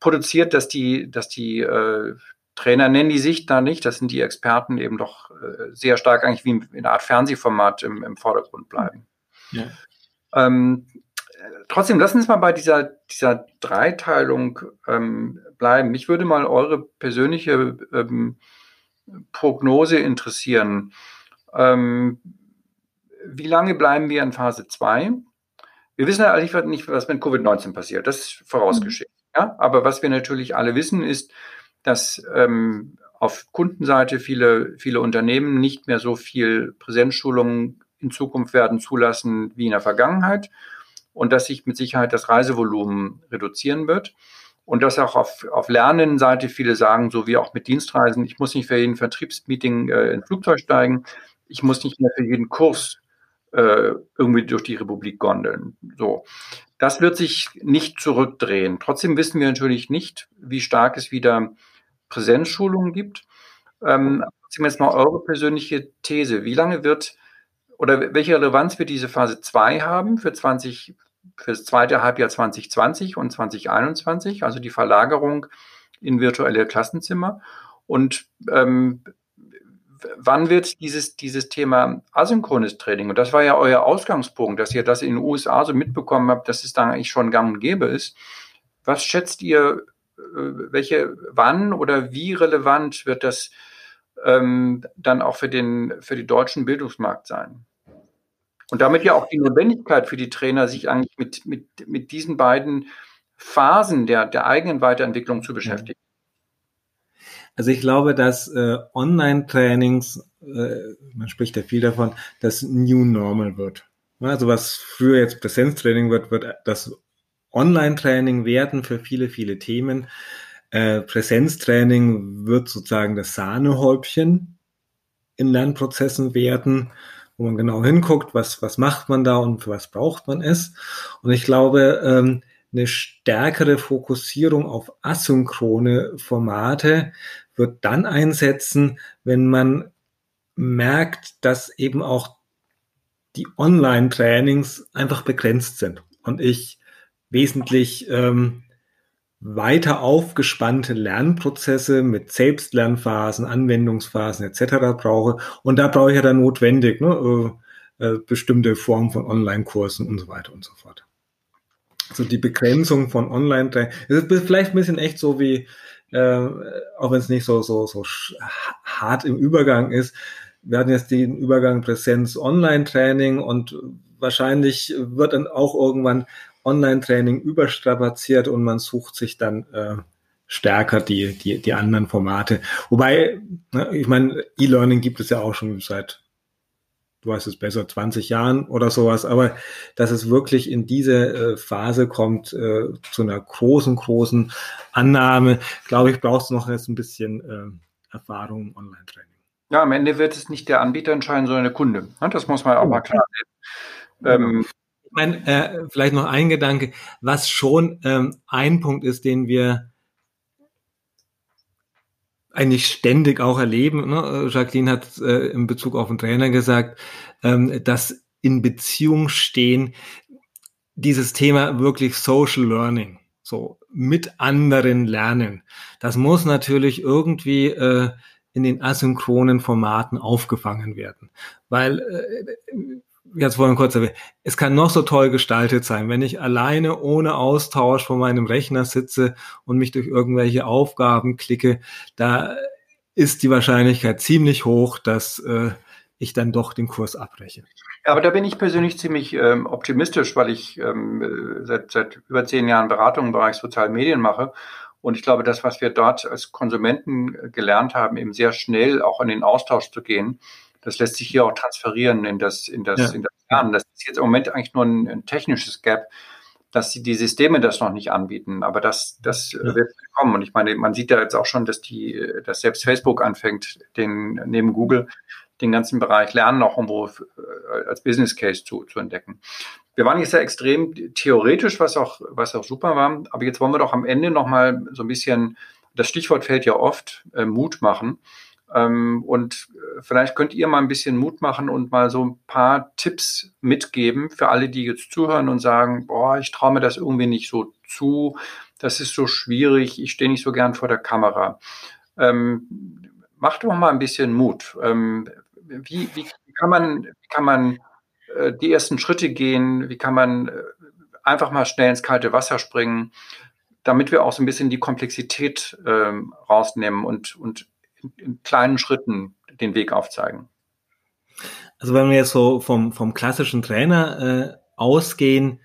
produziert, dass die, dass die äh, Trainer nennen die sich da nicht, das sind die Experten eben doch äh, sehr stark eigentlich wie in einer Art Fernsehformat im, im Vordergrund bleiben. Ja. Ähm, trotzdem, lassen Sie uns mal bei dieser, dieser Dreiteilung ähm, bleiben. Mich würde mal eure persönliche ähm, Prognose interessieren. Ähm, wie lange bleiben wir in Phase 2? Wir wissen ja eigentlich nicht, was mit Covid-19 passiert. Das ist vorausgeschickt. Mhm. Ja? Aber was wir natürlich alle wissen, ist, dass ähm, auf Kundenseite viele, viele Unternehmen nicht mehr so viel Präsenzschulungen in Zukunft werden zulassen wie in der Vergangenheit und dass sich mit Sicherheit das Reisevolumen reduzieren wird. Und dass auch auf, auf Lernenseite viele sagen, so wie auch mit Dienstreisen, ich muss nicht für jeden Vertriebsmeeting äh, ins Flugzeug steigen, ich muss nicht mehr für jeden Kurs äh, irgendwie durch die Republik gondeln. So. Das wird sich nicht zurückdrehen. Trotzdem wissen wir natürlich nicht, wie stark es wieder Präsenzschulungen gibt. Ähm, jetzt mal eure persönliche These. Wie lange wird oder welche Relevanz wird diese Phase 2 haben für 20, für das zweite Halbjahr 2020 und 2021, also die Verlagerung in virtuelle Klassenzimmer? Und ähm, wann wird dieses, dieses Thema asynchrones Training, und das war ja euer Ausgangspunkt, dass ihr das in den USA so mitbekommen habt, dass es da eigentlich schon gang und gäbe ist. Was schätzt ihr, äh, welche, wann oder wie relevant wird das ähm, dann auch für den, für den deutschen Bildungsmarkt sein? Und damit ja auch die Notwendigkeit für die Trainer, sich eigentlich mit, mit, mit diesen beiden Phasen der, der eigenen Weiterentwicklung zu beschäftigen. Also ich glaube, dass äh, Online-Trainings, äh, man spricht ja viel davon, das New Normal wird. Also was früher jetzt Präsenztraining wird, wird das Online-Training werden für viele, viele Themen. Äh, Präsenztraining wird sozusagen das Sahnehäubchen in Lernprozessen werden, wo man genau hinguckt, was, was macht man da und für was braucht man es. Und ich glaube, ähm, eine stärkere Fokussierung auf asynchrone Formate wird dann einsetzen, wenn man merkt, dass eben auch die Online-Trainings einfach begrenzt sind und ich wesentlich ähm, weiter aufgespannte Lernprozesse mit Selbstlernphasen, Anwendungsphasen etc. brauche. Und da brauche ich ja dann notwendig ne, äh, äh, bestimmte Formen von Online-Kursen und so weiter und so fort. Also die Begrenzung von Online-Training. Es ist vielleicht ein bisschen echt so wie, äh, auch wenn es nicht so, so, so hart im Übergang ist. Wir hatten jetzt den Übergang Präsenz-Online-Training und wahrscheinlich wird dann auch irgendwann Online-Training überstrapaziert und man sucht sich dann äh, stärker die, die, die anderen Formate. Wobei, ne, ich meine, E-Learning gibt es ja auch schon seit, du weißt es besser, 20 Jahren oder sowas, aber dass es wirklich in diese äh, Phase kommt, äh, zu einer großen, großen Annahme, glaube ich, brauchst du noch jetzt ein bisschen äh, Erfahrung im Online-Training. Ja, am Ende wird es nicht der Anbieter entscheiden, sondern der Kunde. Das muss man auch mal klar sehen. Ähm, ich meine, äh, vielleicht noch ein Gedanke, was schon ähm, ein Punkt ist, den wir eigentlich ständig auch erleben. Ne? Jacqueline hat äh, in Bezug auf den Trainer gesagt, ähm, dass in Beziehung stehen dieses Thema wirklich Social Learning, so mit anderen lernen. Das muss natürlich irgendwie äh, in den asynchronen Formaten aufgefangen werden, weil äh, jetzt vorhin kurz erwähnt, es kann noch so toll gestaltet sein, wenn ich alleine ohne Austausch vor meinem Rechner sitze und mich durch irgendwelche Aufgaben klicke, da ist die Wahrscheinlichkeit ziemlich hoch, dass äh, ich dann doch den Kurs abbreche. Aber da bin ich persönlich ziemlich ähm, optimistisch, weil ich ähm, seit, seit über zehn Jahren Beratung im Bereich sozialen Medien mache. Und ich glaube, das, was wir dort als Konsumenten gelernt haben, eben sehr schnell auch in den Austausch zu gehen, das lässt sich hier auch transferieren in das, in das, ja. in das Lernen. Das ist jetzt im Moment eigentlich nur ein, ein technisches Gap, dass die, die Systeme das noch nicht anbieten. Aber das, das ja. wird kommen. Und ich meine, man sieht ja jetzt auch schon, dass die, dass selbst Facebook anfängt, den, neben Google, den ganzen Bereich Lernen auch irgendwo äh, als Business Case zu, zu entdecken. Wir waren jetzt ja extrem theoretisch, was auch, was auch super war. Aber jetzt wollen wir doch am Ende nochmal so ein bisschen, das Stichwort fällt ja oft, äh, Mut machen. Ähm, und äh, vielleicht könnt ihr mal ein bisschen Mut machen und mal so ein paar Tipps mitgeben für alle, die jetzt zuhören und sagen, boah, ich traue mir das irgendwie nicht so zu, das ist so schwierig, ich stehe nicht so gern vor der Kamera. Ähm, macht doch mal ein bisschen Mut. Ähm, wie, wie, kann man, wie kann man äh, die ersten Schritte gehen? Wie kann man äh, einfach mal schnell ins kalte Wasser springen? damit wir auch so ein bisschen die Komplexität ähm, rausnehmen und, und in, in kleinen Schritten den Weg aufzeigen. Also wenn wir jetzt so vom, vom klassischen Trainer äh, ausgehen,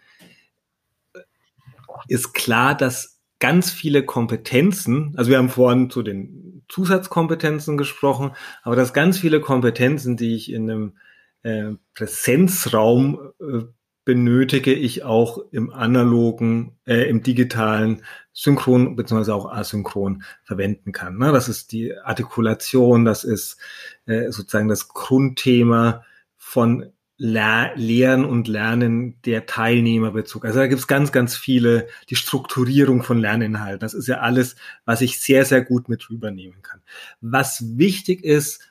ist klar, dass ganz viele Kompetenzen, also wir haben vorhin zu den Zusatzkompetenzen gesprochen, aber dass ganz viele Kompetenzen, die ich in einem äh, Präsenzraum äh, benötige ich auch im analogen, äh, im digitalen synchron beziehungsweise auch asynchron verwenden kann. Ne? Das ist die Artikulation, das ist äh, sozusagen das Grundthema von Le Lehren und Lernen der Teilnehmerbezug. Also da gibt es ganz, ganz viele, die Strukturierung von Lerninhalten. Das ist ja alles, was ich sehr, sehr gut mit rübernehmen kann. Was wichtig ist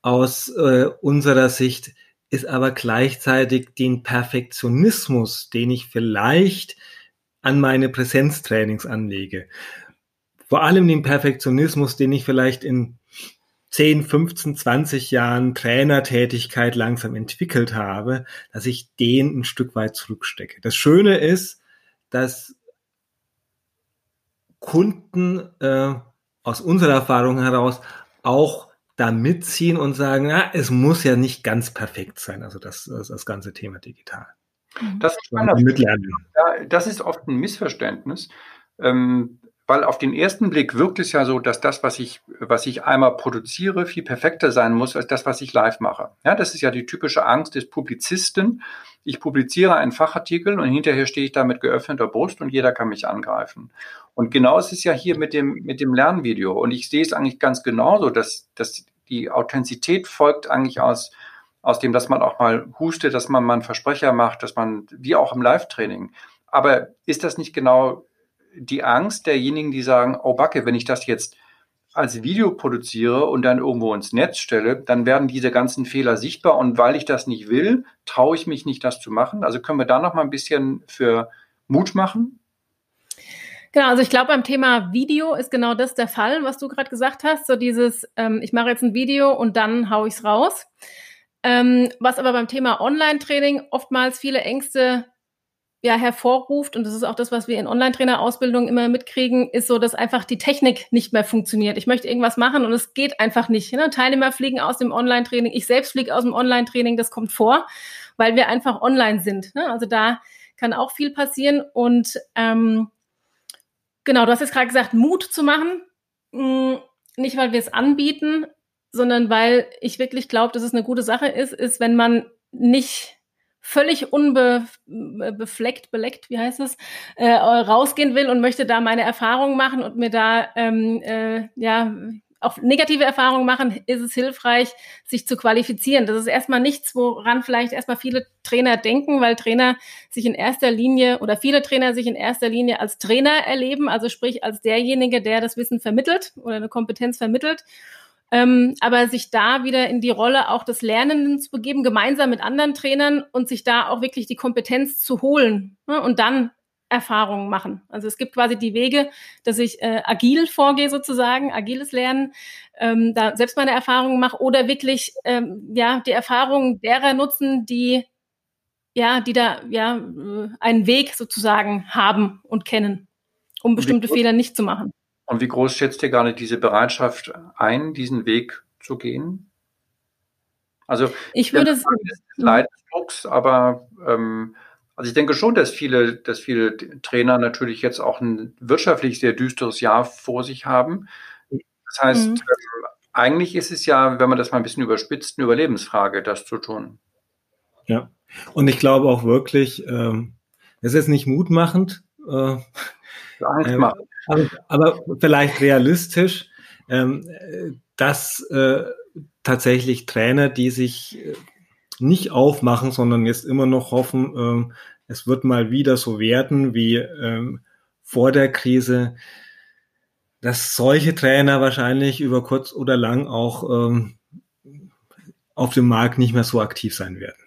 aus äh, unserer Sicht, ist aber gleichzeitig den Perfektionismus, den ich vielleicht an meine Präsenztrainings anlege. Vor allem den Perfektionismus, den ich vielleicht in 10, 15, 20 Jahren Trainertätigkeit langsam entwickelt habe, dass ich den ein Stück weit zurückstecke. Das Schöne ist, dass Kunden äh, aus unserer Erfahrung heraus auch da mitziehen und sagen, na, es muss ja nicht ganz perfekt sein, also das, das, das ganze Thema digital. Mhm. Das, ist das ist oft ein Missverständnis, ähm, weil auf den ersten Blick wirkt es ja so, dass das, was ich, was ich einmal produziere, viel perfekter sein muss als das, was ich live mache. Ja, das ist ja die typische Angst des Publizisten. Ich publiziere einen Fachartikel und hinterher stehe ich da mit geöffneter Brust und jeder kann mich angreifen. Und genau ist es ja hier mit dem, mit dem Lernvideo. Und ich sehe es eigentlich ganz genauso, dass, dass die Authentizität folgt eigentlich aus, aus dem, dass man auch mal hustet, dass man mal einen Versprecher macht, dass man, wie auch im Live-Training, Aber ist das nicht genau die Angst derjenigen, die sagen, oh Backe, wenn ich das jetzt als Video produziere und dann irgendwo ins Netz stelle, dann werden diese ganzen Fehler sichtbar und weil ich das nicht will, traue ich mich nicht, das zu machen. Also können wir da noch mal ein bisschen für Mut machen? Genau, also ich glaube, beim Thema Video ist genau das der Fall, was du gerade gesagt hast. So dieses, ähm, ich mache jetzt ein Video und dann haue ich es raus. Ähm, was aber beim Thema Online-Training oftmals viele Ängste ja hervorruft, und das ist auch das, was wir in Online-Trainer-Ausbildung immer mitkriegen, ist so, dass einfach die Technik nicht mehr funktioniert. Ich möchte irgendwas machen und es geht einfach nicht. Ne? Teilnehmer fliegen aus dem Online-Training, ich selbst fliege aus dem Online-Training, das kommt vor, weil wir einfach online sind. Ne? Also da kann auch viel passieren. Und ähm, genau, du hast jetzt gerade gesagt, Mut zu machen. Hm, nicht, weil wir es anbieten, sondern weil ich wirklich glaube, dass es eine gute Sache ist, ist, wenn man nicht völlig unbefleckt, beleckt, wie heißt es, äh, rausgehen will und möchte da meine Erfahrungen machen und mir da ähm, äh, ja auch negative Erfahrungen machen, ist es hilfreich, sich zu qualifizieren. Das ist erstmal nichts, woran vielleicht erstmal viele Trainer denken, weil Trainer sich in erster Linie oder viele Trainer sich in erster Linie als Trainer erleben, also sprich als derjenige, der das Wissen vermittelt oder eine Kompetenz vermittelt. Ähm, aber sich da wieder in die Rolle auch des Lernenden zu begeben, gemeinsam mit anderen Trainern und sich da auch wirklich die Kompetenz zu holen ne, und dann Erfahrungen machen. Also es gibt quasi die Wege, dass ich äh, agil vorgehe sozusagen, agiles Lernen, ähm, da selbst meine Erfahrungen mache oder wirklich ähm, ja die Erfahrungen derer nutzen, die ja, die da ja äh, einen Weg sozusagen haben und kennen, um bestimmte Fehler nicht zu machen. Und wie groß schätzt ihr gerade diese Bereitschaft ein, diesen Weg zu gehen? Also ich würde es Leidensdrucks, aber ähm, also ich denke schon, dass viele, dass viele Trainer natürlich jetzt auch ein wirtschaftlich sehr düsteres Jahr vor sich haben. Das heißt, mhm. ähm, eigentlich ist es ja, wenn man das mal ein bisschen überspitzt, eine Überlebensfrage, das zu tun. Ja, und ich glaube auch wirklich, ähm, es ist nicht mutmachend, äh, Angst ähm, machen. Aber, aber vielleicht realistisch, ähm, dass äh, tatsächlich Trainer, die sich äh, nicht aufmachen, sondern jetzt immer noch hoffen, ähm, es wird mal wieder so werden wie ähm, vor der Krise, dass solche Trainer wahrscheinlich über kurz oder lang auch ähm, auf dem Markt nicht mehr so aktiv sein werden.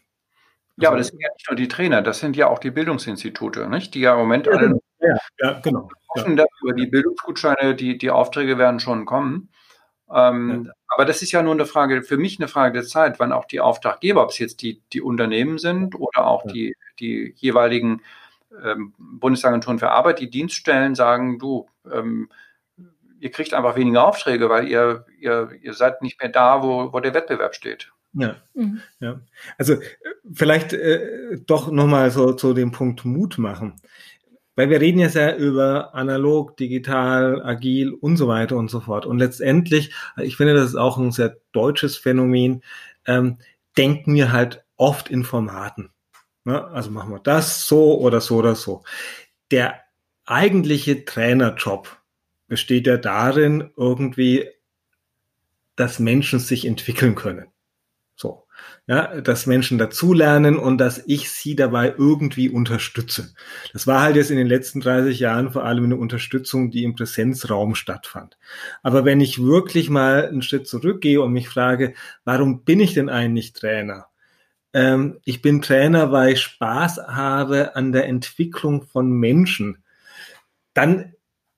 Ja, aber das sind ja nicht nur die Trainer, das sind ja auch die Bildungsinstitute, nicht? die ja im Moment alle genau. ja, ja, genau. hoffen, ja. dass über die Bildungsgutscheine die, die Aufträge werden schon kommen. Ähm, ja. Aber das ist ja nur eine Frage, für mich eine Frage der Zeit, wann auch die Auftraggeber, ob es jetzt die, die Unternehmen sind oder auch die, die jeweiligen ähm, Bundesagenturen für Arbeit, die Dienststellen sagen, du, ähm, ihr kriegt einfach weniger Aufträge, weil ihr, ihr, ihr seid nicht mehr da, wo, wo der Wettbewerb steht. Ja, mhm. ja. Also äh, vielleicht äh, doch nochmal so zu dem Punkt Mut machen. Weil wir reden ja über analog, digital, agil und so weiter und so fort. Und letztendlich, ich finde, das ist auch ein sehr deutsches Phänomen, ähm, denken wir halt oft in Formaten. Ne? Also machen wir das so oder so oder so. Der eigentliche Trainerjob besteht ja darin, irgendwie, dass Menschen sich entwickeln können. So. Ja, dass Menschen dazulernen und dass ich sie dabei irgendwie unterstütze. Das war halt jetzt in den letzten 30 Jahren vor allem eine Unterstützung, die im Präsenzraum stattfand. Aber wenn ich wirklich mal einen Schritt zurückgehe und mich frage, warum bin ich denn eigentlich Trainer? Ähm, ich bin Trainer, weil ich Spaß habe an der Entwicklung von Menschen. Dann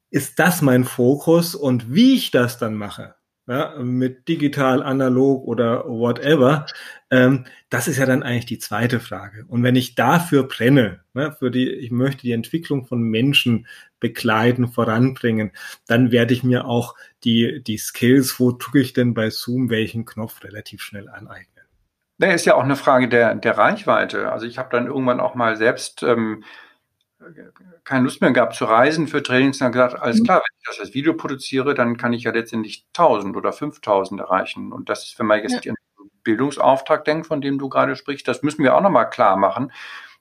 ist das mein Fokus und wie ich das dann mache, ja, mit digital, analog oder whatever, ähm, das ist ja dann eigentlich die zweite Frage. Und wenn ich dafür brenne, ne, für die, ich möchte die Entwicklung von Menschen begleiten, voranbringen, dann werde ich mir auch die, die Skills, wo drücke ich denn bei Zoom welchen Knopf relativ schnell aneignen. Da ist ja auch eine Frage der, der Reichweite. Also ich habe dann irgendwann auch mal selbst ähm, keine Lust mehr gehabt zu reisen für Trainings habe gesagt, alles mhm. klar, wenn ich das als Video produziere, dann kann ich ja letztendlich 1000 oder 5000 erreichen. Und das ist, wenn man jetzt ja. den Bildungsauftrag denkt, von dem du gerade sprichst, das müssen wir auch nochmal klar machen.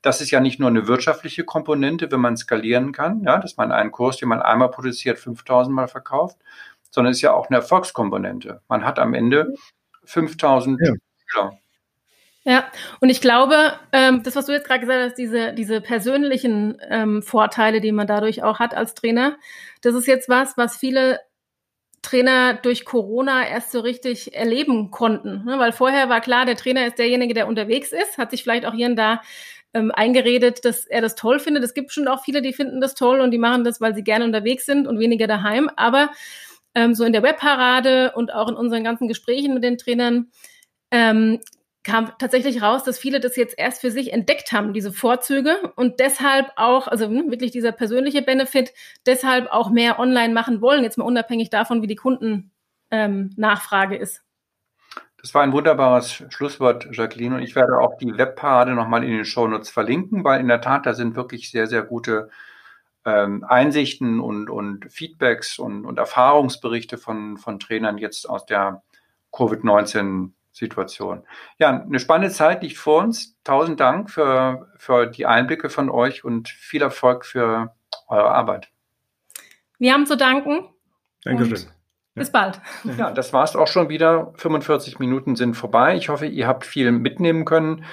Das ist ja nicht nur eine wirtschaftliche Komponente, wenn man skalieren kann, ja, dass man einen Kurs, den man einmal produziert, 5000 Mal verkauft, sondern es ist ja auch eine Erfolgskomponente. Man hat am Ende 5000 ja. Schüler Ja, und ich glaube, ähm, das, was du jetzt gerade gesagt hast, diese, diese persönlichen ähm, Vorteile, die man dadurch auch hat als Trainer, das ist jetzt was, was viele Trainer durch Corona erst so richtig erleben konnten. Ne? Weil vorher war klar, der Trainer ist derjenige, der unterwegs ist, hat sich vielleicht auch hier und da ähm, eingeredet, dass er das toll findet. Es gibt schon auch viele, die finden das toll und die machen das, weil sie gerne unterwegs sind und weniger daheim. Aber ähm, so in der Webparade und auch in unseren ganzen Gesprächen mit den Trainern ähm, kam tatsächlich raus, dass viele das jetzt erst für sich entdeckt haben, diese Vorzüge und deshalb auch, also ne, wirklich dieser persönliche Benefit, deshalb auch mehr online machen wollen, jetzt mal unabhängig davon, wie die Kundennachfrage ähm, ist. Das war ein wunderbares Schlusswort, Jacqueline. Und ich werde auch die Webparade nochmal in den Shownotes verlinken, weil in der Tat, da sind wirklich sehr, sehr gute ähm, Einsichten und, und Feedbacks und, und Erfahrungsberichte von, von Trainern jetzt aus der Covid-19 Situation. Ja, eine spannende Zeit liegt vor uns. Tausend Dank für, für die Einblicke von euch und viel Erfolg für eure Arbeit. Wir haben zu danken. Dankeschön. Bis bald. Ja, das war es auch schon wieder. 45 Minuten sind vorbei. Ich hoffe, ihr habt viel mitnehmen können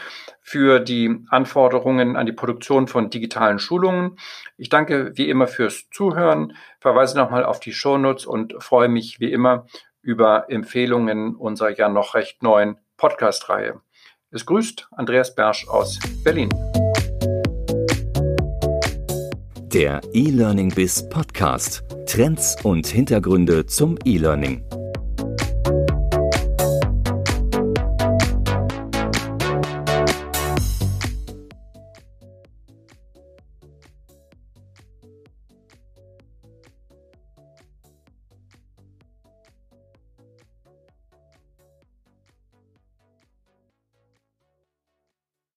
für die Anforderungen an die Produktion von digitalen Schulungen. Ich danke wie immer fürs Zuhören, verweise nochmal auf die Shownotes und freue mich wie immer über Empfehlungen unserer ja noch recht neuen Podcast-Reihe. Es grüßt Andreas Bersch aus Berlin. Der E-Learning Biz Podcast. Trends und Hintergründe zum E-Learning.